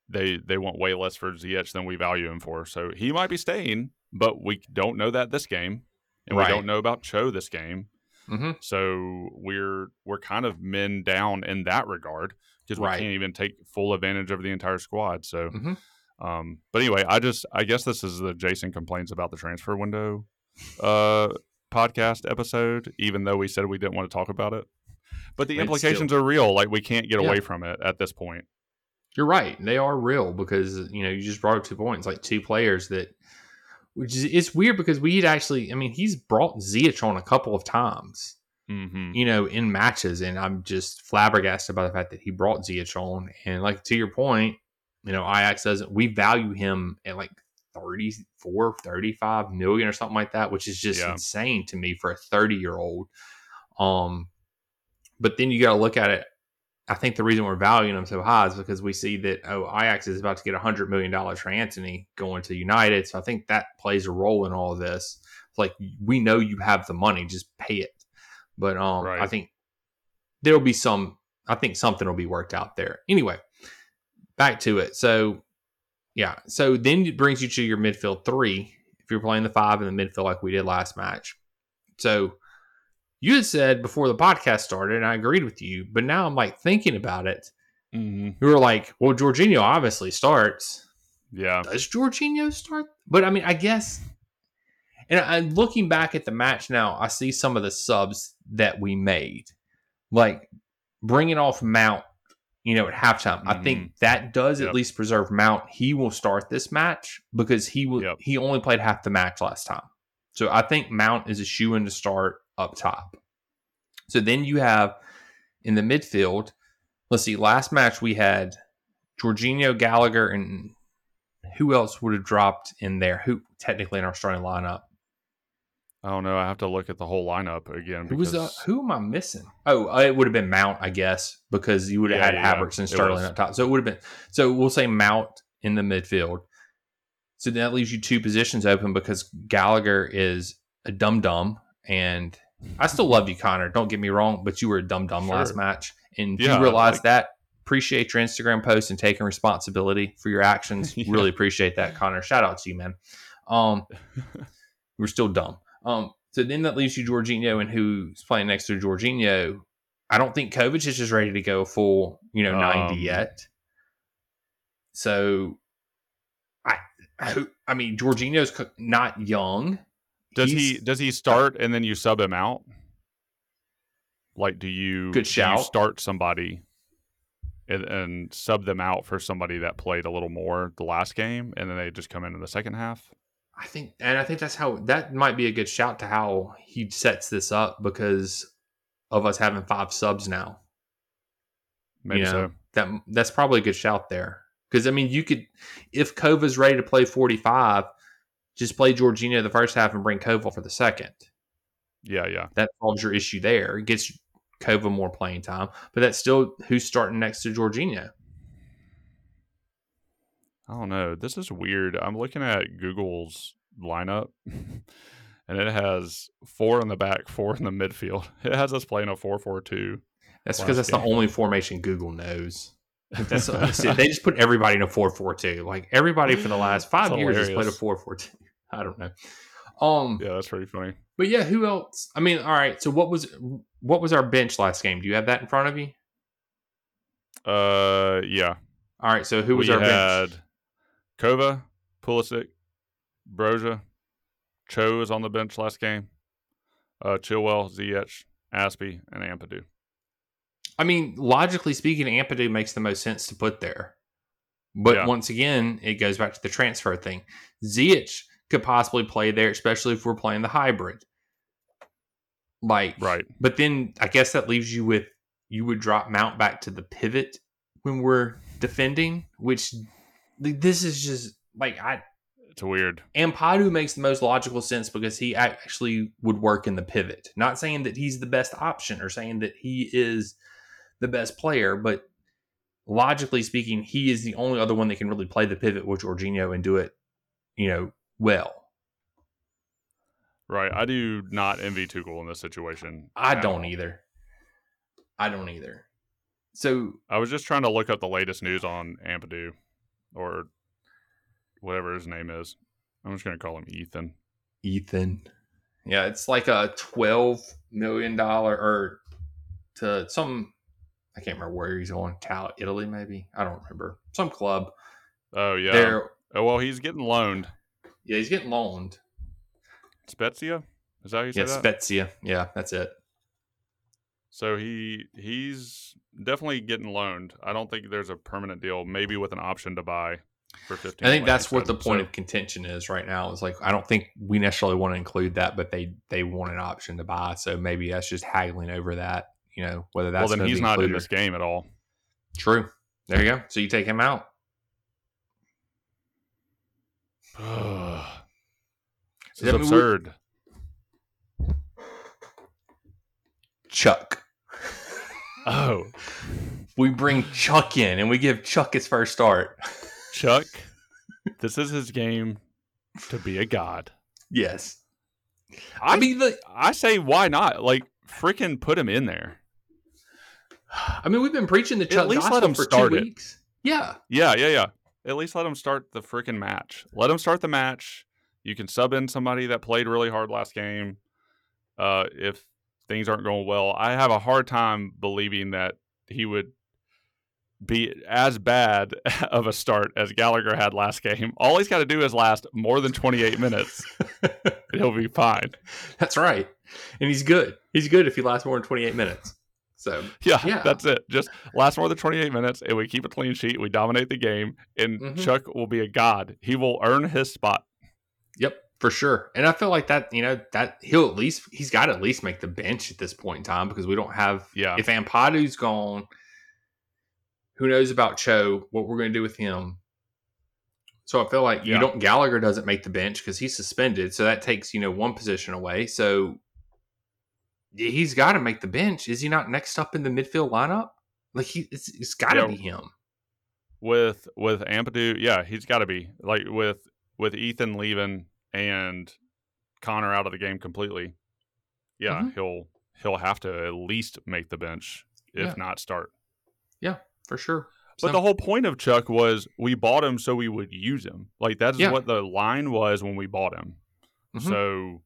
they they want way less for Ziyech than we value him for. So he might be staying, but we don't know that this game, and Right. we don't know about Cho this game. Mhm. So we're we're kind of men down in that regard because we can't even take full advantage of the entire squad. So, Mhm. um, but anyway, I just I guess this is the Jason complains about the transfer window uh, podcast episode, even though we said we didn't want to talk about it. But the It's implications are real. Like we can't get Yeah. away from it at this point. You're right. They are real because you know you just brought up two points, like two players that, which is it's weird because we'd actually, I mean, he's brought Ziyech on a couple of times, hmm you know, in matches, and I'm just flabbergasted by the fact that he brought Ziyech on. And like to your point, you know, Ajax doesn't. We value him at like 34, 35 million or something like that, which is just Yeah. insane to me for a 30 year old. Um, but then you got to look at it. I think the reason we're valuing him so high is because we see that oh Ajax is about to get hundred million dollars for Antony going to United, so I think that plays a role in all of this. It's like we know you have the money, just pay it. But um, Right. I think there'll be some. I think something will be worked out there. Anyway, back to it. So yeah, so then it brings you to your midfield three if you're playing the five in the midfield like we did last match. So you had said before the podcast started, and I agreed with you, but now I'm like thinking about it. hmm You were like, well, Jorginho obviously starts. Yeah. Does Jorginho start? But I mean, I guess. And I, looking back at the match now, I see some of the subs that we made, like bringing off Mount. You know, at halftime, I think that does Yep. at least preserve Mount. He will start this match because he will. Yep. He only played half the match last time, so I think Mount is a shoe in to start up top. So then you have in the midfield. Let's see. Last match we had Jorginho, Gallagher, and who else would have dropped in there? Who technically in our starting lineup? I don't know. I have to look at the whole lineup again. Who was uh, who am I missing? Oh, uh, it would have been Mount, I guess, because you would have Yeah, had yeah, Havertz and Sterling up top. So it would have been. So we'll say Mount in the midfield. So that leaves you two positions open because Gallagher is a dum dum, and I still love you, Conor. Don't get me wrong, but you were a dumb dumb Sure. last match, and Yeah, you realize like- that. Appreciate your Instagram post and taking responsibility for your actions. Yeah. Really appreciate that, Conor. Shout out to you, man. Um, we're still dumb. Um, so then that leaves you Jorginho and who's playing next to Jorginho. I don't think Kovac is just ready to go full, you know, 90 Um, yet. So I, I mean Jorginho's not young. Does he does he start and then you sub him out? Like, do you Good do you start somebody and, and sub them out for somebody that played a little more the last game, and then they just come in in the second half? I think and I think that's how that might be a good shout to how he sets this up because of us having five subs now. Maybe you know, so. That that's probably a good shout there. Because I mean, you could if Kova's ready to play forty five, just play Jorginho the first half and bring Kova for the second. Yeah, yeah. That solves your issue there. It gets Kova more playing time, but that's still who's starting next to Jorginho. I don't know. This is weird. I'm looking at Google's lineup, and it has four in the back, four in the midfield. It has us playing a four-four-two. That's because that's the only formation Google knows. That's that's they just put everybody in a four four two. Like everybody for the last five That's years has played a hilarious. Four four two. I don't know. Um, Yeah, that's pretty funny. but yeah, who else? I mean, all right. So what was what was our bench last game? Do you have that in front of you? Uh, yeah. All right. So who was we our had bench? Kova, Pulisic, Broja, Cho was on the bench last game. Uh, Chilwell, Ziyech, Azpi, and Ampadu. I mean, logically speaking, Ampadu makes the most sense to put there. But Yeah. once again, it goes back to the transfer thing. Ziyech could possibly play there, especially if we're playing the hybrid. Like, Right. But then I guess that leaves you with you would drop Mount back to the pivot when we're defending, which this is just like I It's weird. Ampadu makes the most logical sense because he actually would work in the pivot. Not saying that he's the best option or saying that he is the best player, but logically speaking, he is the only other one that can really play the pivot with Jorginho and do it, you know, well. Right. I do not envy Tuchel in this situation. I don't all. either. I don't either. So I was just trying to look up the latest news on Ampadu or whatever his name is. I'm just going to call him Ethan. Ethan. Yeah, it's like a twelve million dollar or to some I can't remember where he's going. Cal Italy, maybe. I don't remember. Some club. Oh, yeah. Oh, well, he's getting loaned. Yeah, he's getting loaned. Spezia? Is that how you say Yeah, that? Spezia. Yeah, that's it. So he he's definitely getting loaned. I don't think there's a permanent deal, maybe with an option to buy for 15. I think that's what the point So- of contention is right now. Is like I don't think we necessarily want to include that, but they they want an option to buy, so maybe that's just haggling over that. You know, whether that's well, then he's not in this game at all. True. There you go. So you take him out. This is mean we- absurd. Chuck. Oh, We bring Chuck in and we give Chuck his first start. Chuck, this is his game to be a god. Yes. I, I mean, the, I say why not? Like freaking put him in there. I mean, we've been preaching the Chuck least gospel let him for start two it. weeks. Yeah. Yeah, yeah, yeah. At least let him start the freaking match. Let him start the match. You can sub in somebody that played really hard last game. Uh, if things aren't going well, I have a hard time believing that he would be as bad of a start as Gallagher had last game. All he's got to do is last more than 28 minutes, he'll be fine. That's right. And he's good. He's good if he lasts more than 28 minutes. So, Yeah, Yeah. that's it. Just last more than 28 minutes, and we keep a clean sheet. We dominate the game, and Mhm. Chuck will be a god. He will earn his spot. yep, for sure. And I feel like that, you know, that he'll at least, he's got to at least make the bench at this point in time because we don't have, Yeah. if Ampadu's gone, who knows about Cho, what we're going to do with him. So I feel like you don't, Gallagher doesn't make the bench because he's suspended. So that takes, you know, one position away. So yeah, he's got to make the bench. Is he not next up in the midfield lineup? Like he, it's, it's got to Yeah. be him. with with Ampadu, yeah, he's got to be like with with Ethan leaving and Conor out of the game completely. Yeah, Mhm. he'll he'll have to at least make the bench, if Yeah. not start. Yeah, for sure. But So- the whole point of Chuck was we bought him so we would use him. Like that's Yeah. what the line was when we bought him. Mhm. So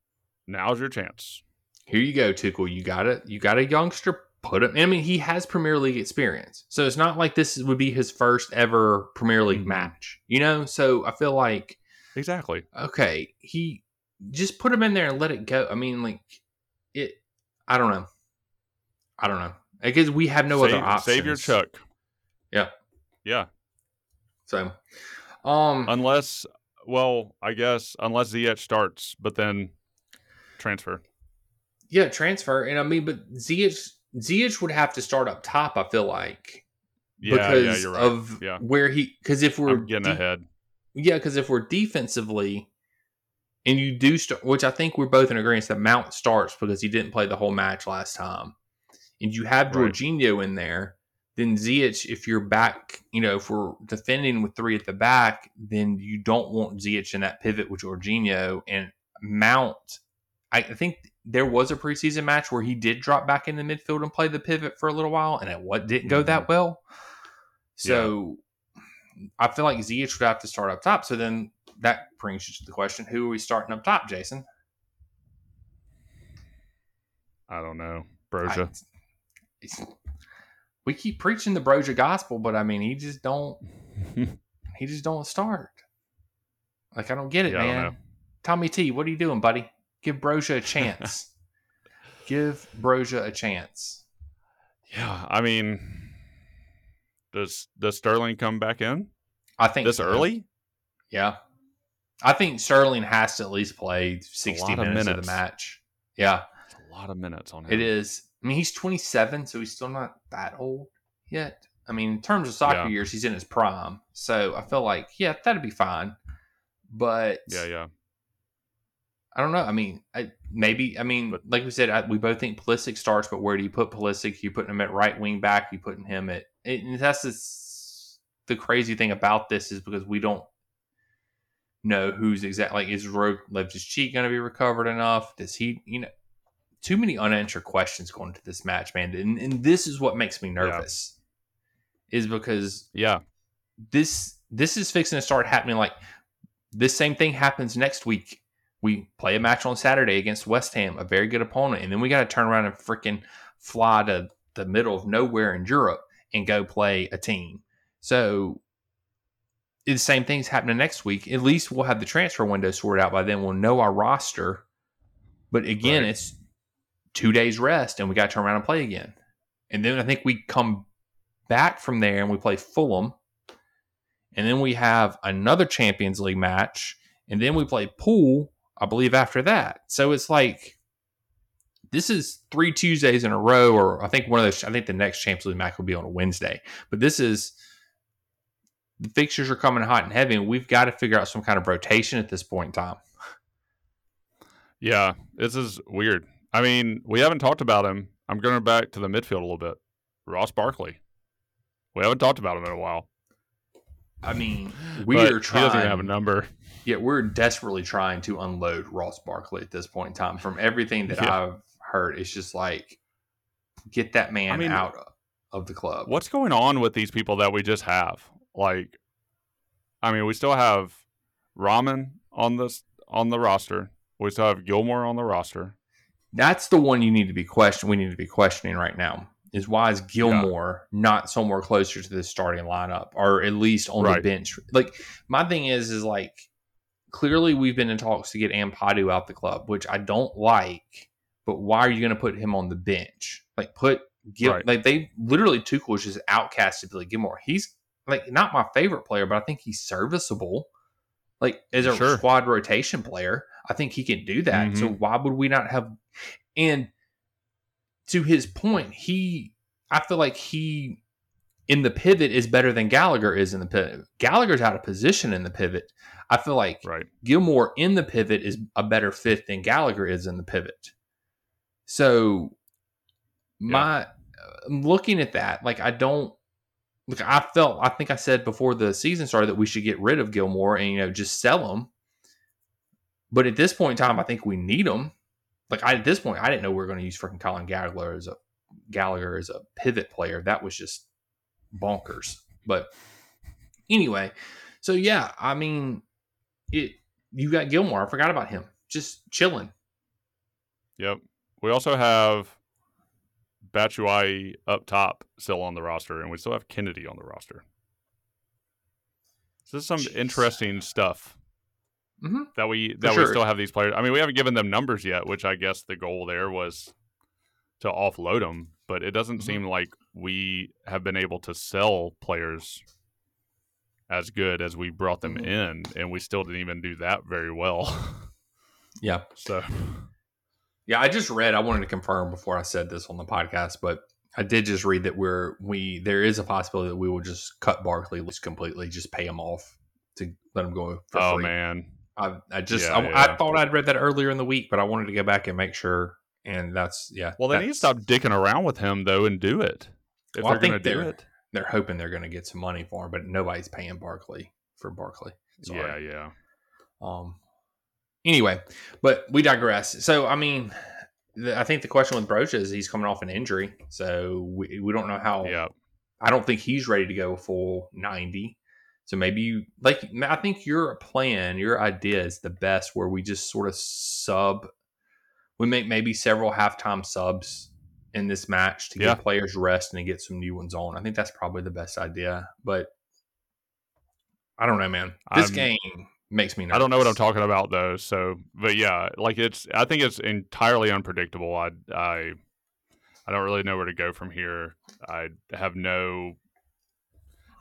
now's your chance. Here you go, Tuchel. You got it. You got a youngster. Put him. I mean, he has Premier League experience, so it's not like this would be his first ever Premier League Mhm. match. You know, so I feel like Exactly. okay, he just put him in there and let it go. I mean, like it. I don't know. I don't know because we have no save, other options. save your Chuck. Yeah. Yeah. So, um, Unless well, I guess unless Ziyech starts, but then transfer. Yeah, transfer, and I mean, but Ziyech Ziyech would have to start up top. I feel like Yeah, because yeah, you're right. of Yeah. where he because if we're I'm getting de- ahead. yeah because if we're defensively and you do start which i think we're both in agreement that mount starts because he didn't play the whole match last time and you have Right. Jorginho in there then Ziyech, if you're back, you know, if we're defending with three at the back, then you don't want Ziyech in that pivot with Jorginho and Mount. I think there was a preseason match where he did drop back in the midfield and play the pivot for a little while, and it what didn't go that mm-hmm. well. So I feel like Ziyech would have to start up top. So then that brings you to the question: Who are we starting up top, Jason? I don't know. Broja. I, we keep preaching the Broja gospel, but I mean, he just don't. he just don't start. Like I don't get it, Yeah, man. Tommy T, what are you doing, buddy? Give Broja a chance. Give Broja a chance. yeah, I mean, does does Sterling come back in I think this early? Yeah. I think Sterling has to at least play 60 lot of minutes, of minutes. the match. Yeah, It's a lot of minutes on him. it is. I mean, he's 27, so he's still not that old yet. I mean, in terms of soccer Yeah. years, he's in his prime. So I feel like, yeah, that'd be fine. But Yeah, yeah. I don't know. I mean, I, maybe. I mean, like we said, I, we both think Pulisic starts, but where do you put Pulisic? You putting him at right wing back? You putting him at? And that's the, the crazy thing about this is because we don't know who's exactly. Like, is Ruben Loftus Cheek going to be recovered enough? Does he? You know, too many unanswered questions going into this match, man. And, and this is what makes me nervous, is because Yeah. this this is fixing to start happening like this same thing happens next week we play a match on saturday against west ham a very good opponent and then we got to turn around and freaking fly to the middle of nowhere in europe and go play a team. So the same thing's happening next week. At least we'll have the transfer window sorted out by then. We'll know our roster. But again Right. it's two days rest and we got to turn around and play again. And then i think we come back from there and we play fulham. And then we have another Champions League match, and then we play pool, I believe, after that. So it's like this is three Tuesdays in a row, or I think one of those. I think the next Champions League match will be on a Wednesday, but this is the fixtures are coming hot and heavy, and we've got to figure out some kind of rotation at this point in time. Yeah. This is weird. I mean, we haven't talked about him. I'm going back to the midfield a little bit. Ross Barkley. We haven't talked about him in a while. I mean, we But are He trying. doesn't have a number. Yeah, we're desperately trying to unload Ross Barkley at this point in time. From everything that Yeah. I've heard, it's just like get that man I mean, out of the club. What's going on with these people that we just have? Like, I mean, we still have Rahman on this on the roster. We still have Gilmour on the roster. That's the one you need to be question. We need to be questioning right now. Is why is Gilmour not somewhere closer to the starting lineup, or at least on the bench? Like my thing is, is like clearly we've been in talks to get Ampadu out the club, which I don't like. But why are you going to put him on the bench? Like put Gil, Right. like they literally Tuchel is just outcasted Billy Gilmour. He's like not my favorite player, but I think he's serviceable. Like as a Sure. squad rotation player, I think he can do that. So mm-hmm. why would we not have? And to his point, he I feel like he in the pivot is better than Gallagher is in the pivot. Gallagher's out of position in the pivot. I feel like Right. Gilmour in the pivot is a better fit than Gallagher is in the pivot. So my I'm looking at that, like I don't look. I felt I think I said before the season started that we should get rid of Gilmour and you know just sell him. But at this point in time, I think we need him. Like I, at this point, I didn't know we were going to use freaking Colin Gallagher as a Gallagher as a pivot player. That was just bonkers. But anyway, so yeah, I mean, it. You got Gilmour. I forgot about him. Just chilling. Yep. We also have Batshuayi up top still on the roster, and we still have Kenedy on the roster. So this is some Jeez. interesting stuff Mhm. that we that we still have these players. I mean, we haven't given them numbers yet, which I guess the goal there was to offload them, but it doesn't Mhm. seem like we have been able to sell players as good as we brought them Mhm. in, and we still didn't even do that very well. Yeah. so Yeah, I just read. I wanted to confirm before I said this on the podcast, but I did just read that we're we there is a possibility that we will just cut Barkley loose completely, just pay him off to let him go for oh free. man, I, I just Yeah, I, yeah. I thought I'd read that earlier in the week, but I wanted to go back and make sure. And that's yeah. Well, they need to stop dicking around with him though and do it. If Well, they're going to do it, They're hoping they're going to get some money for him, but nobody's paying Barkley for Barkley. Sorry. yeah, yeah, Um. Anyway, but we digress. So I mean, the, I think the question with Broja is he's coming off an injury, so we, we don't know how. yeah. I don't think he's ready to go full ninety. So maybe you like. I think your plan, your idea is the best, where we just sort of sub. we make maybe several halftime subs in this match to Yeah. give players rest and to get some new ones on. I think that's probably the best idea. But I don't know, man. This I'm- game makes me nervous. I don't know what I'm talking about though. So, but yeah, like it's. I think it's entirely unpredictable. I I I don't really know where to go from here. I have no.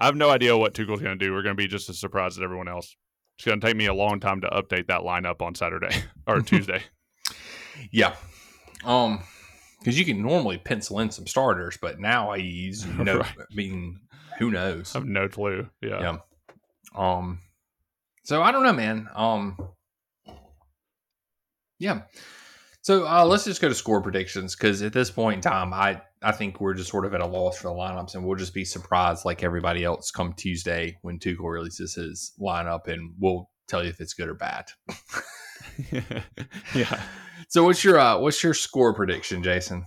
I have no idea what Tuchel's going to do. We're going to be just as surprised as everyone else. It's going to take me a long time to update that lineup on Saturday or Tuesday. Yeah. Um, because you can normally pencil in some starters, but nowadays, you know, Right. I mean, who knows? I have no clue. Yeah. Yeah. Um. So I don't know, man. Um. Yeah. So uh, let's just go to score predictions because at this point in time, I I think we're just sort of at a loss for the lineups, and we'll just be surprised like everybody else come Tuesday when Tuchel releases his lineup, and we'll tell you if it's good or bad. yeah. So what's your uh, what's your score prediction, Jason?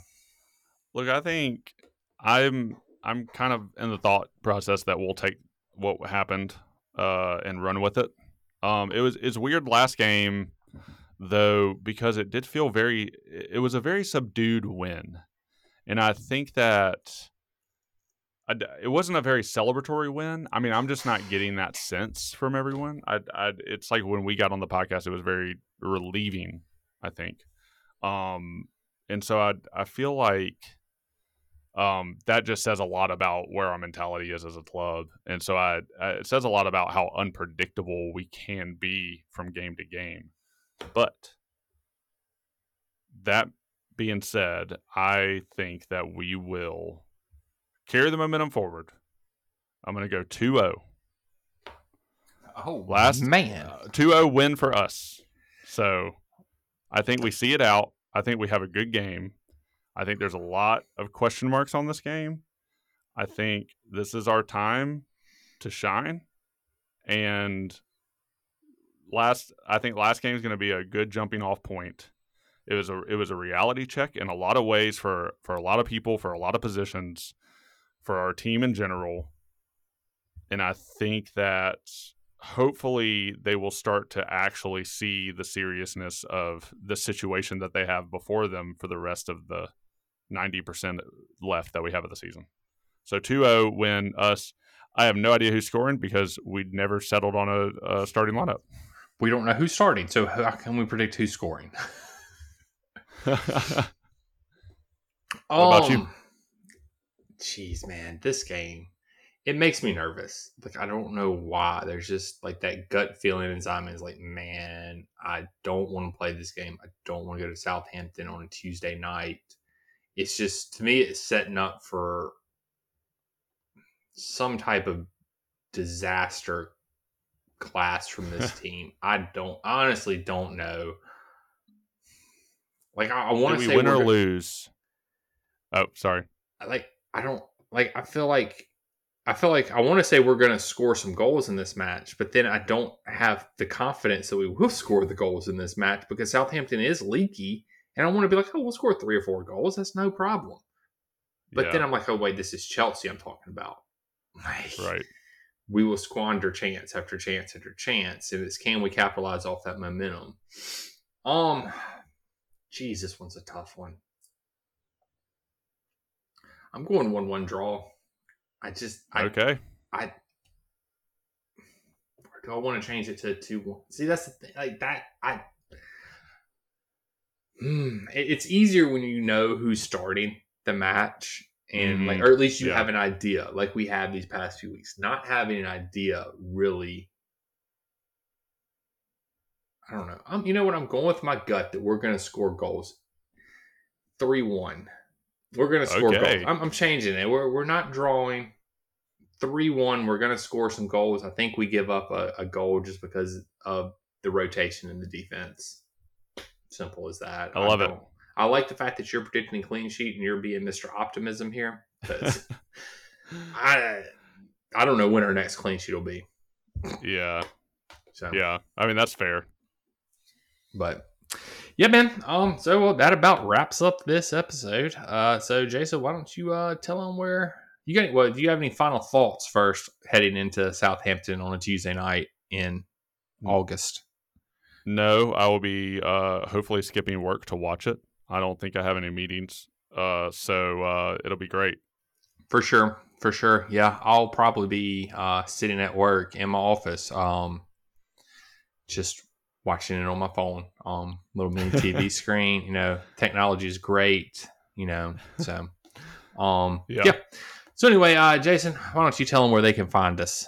Look, I think I'm I'm kind of in the thought process that we'll take what happened uh, and run with it. Um, it was it's weird last game though because it did feel very it was a very subdued win, and I think that it wasn't a very celebratory win. I mean, I'm just not getting that sense from everyone. I, I it's like when we got on the podcast, it was very relieving. I think, um, and so I I feel like um, that just says a lot about where our mentality is as a club, and so I, I it says a lot about how unpredictable we can be from game to game. But that being said, I think that we will carry the momentum forward. I'm going to go 2-0. Oh, Last- man. Uh, 2-0 win for us. So I think we see it out. I think we have a good game. I think there's a lot of question marks on this game. I think this is our time to shine. And last I think last game is going to be a good jumping off point. It was a it was a reality check in a lot of ways for for a lot of people for a lot of positions for our team in general. And I think that hopefully they will start to actually see the seriousness of the situation that they have before them for the rest of the 90% left that we have of the season. So 2-0 win us. I have no idea who's scoring because we'd never settled on a, a starting lineup. We don't know who's starting, so how can we predict who's scoring? What about you? Um, Jeez, man, this game it makes me nervous. Like I don't know why. There's just like that gut feeling inside me is like, man, I don't want to play this game. I don't want to go to Southampton on a Tuesday night. It's just to me, it's setting up for some type of disaster class from this team. I don't I honestly don't know. Like I, I want to say win or lose? Oh, sorry. like I don't like I feel like I feel like I want to say we're going to score some goals in this match, but then I don't have the confidence that we will score the goals in this match because Southampton is leaky, and I want to be like, oh, we'll score three or four goals. That's no problem. But Yeah, then I'm like, oh wait, this is Chelsea I'm talking about. Like, right. We will squander chance after chance after chance. And it's can we capitalize off that momentum? Um, geez, this one's a tough one. I'm going one-one draw. I just, I, Okay. I, do I want to change it to two-one? See, that's the thing. Like that, I. Hmm, it- it's easier when you know who's starting the match and like Mhm. or at least you Yeah. have an idea like we have these past few weeks. Not having an idea really i don't know. Um, you know what? I'm going with my gut that we're going to score goals. 3-1 we're going to score Okay. goals. I'm, I'm changing it. We're, we're not drawing. 3-1 we're going to score some goals. I think we give up a, a goal just because of the rotation in the defense. Simple as that. I love it. I like the fact that you're predicting a clean sheet and you're being Mr. Optimism here. I I don't know when our next clean sheet will be. yeah. So Yeah. I mean, that's fair. but yeah, man. Um, so well, that about wraps up this episode. Uh, so Jason, why don't you uh tell them where you got? Well, do you have any final thoughts first heading into Southampton on a Tuesday night in. August? No, I will be uh, hopefully skipping work to watch it. I don't think I have any meetings, uh, so uh, it'll be great. For sure, for sure. Yeah, I'll probably be uh, sitting at work in my office, um, just watching it on my phone, um, little mini TV screen. You know, technology is great. You know, so um, yeah. yeah. So anyway, uh, Jason, why don't you tell them where they can find us?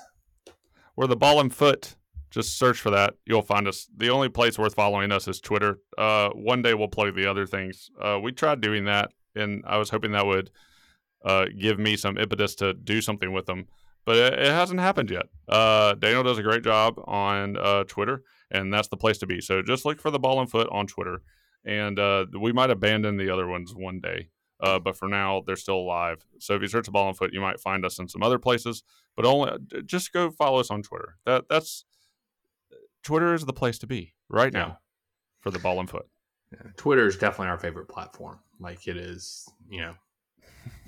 We're the Ball and Foot. Just search for that. You'll find us. The only place worth following us is Twitter. Uh, one day we'll plug the other things. Uh, we tried doing that, and I was hoping that would uh, give me some impetus to do something with them, but it, it hasn't happened yet. Uh, Daniel does a great job on uh, Twitter, and that's the place to be. So just look for the Ball and Foot on Twitter, and uh, we might abandon the other ones one day. Uh, but for now, they're still alive. So if you search the ball and foot, you might find us in some other places. But only just go follow us on Twitter. That that's Twitter is the place to be right now for the ball and foot. Yeah. Twitter is definitely our favorite platform. Like it is, you know,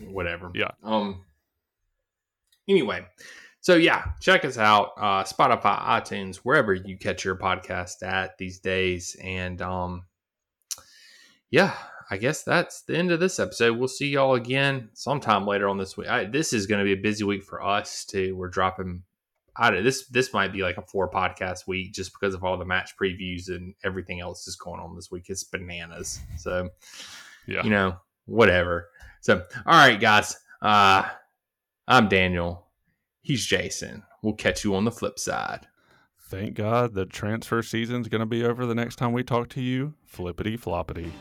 whatever. yeah. Um. Anyway, so yeah, check us out. Uh, Spotify, iTunes, wherever you catch your podcast at these days, and um, yeah, I guess that's the end of this episode. We'll see y'all again sometime later on this week. I, this is going to be a busy week for us too. We're dropping I don't this this might be like a four podcast week just because of all the match previews and everything else is going on this week. It's bananas. So yeah, you know, whatever. So all right, guys. Uh I'm Daniel. He's Jason. We'll catch you on the flip side. Thank God the transfer season's gonna be over the next time we talk to you. Flippity floppity.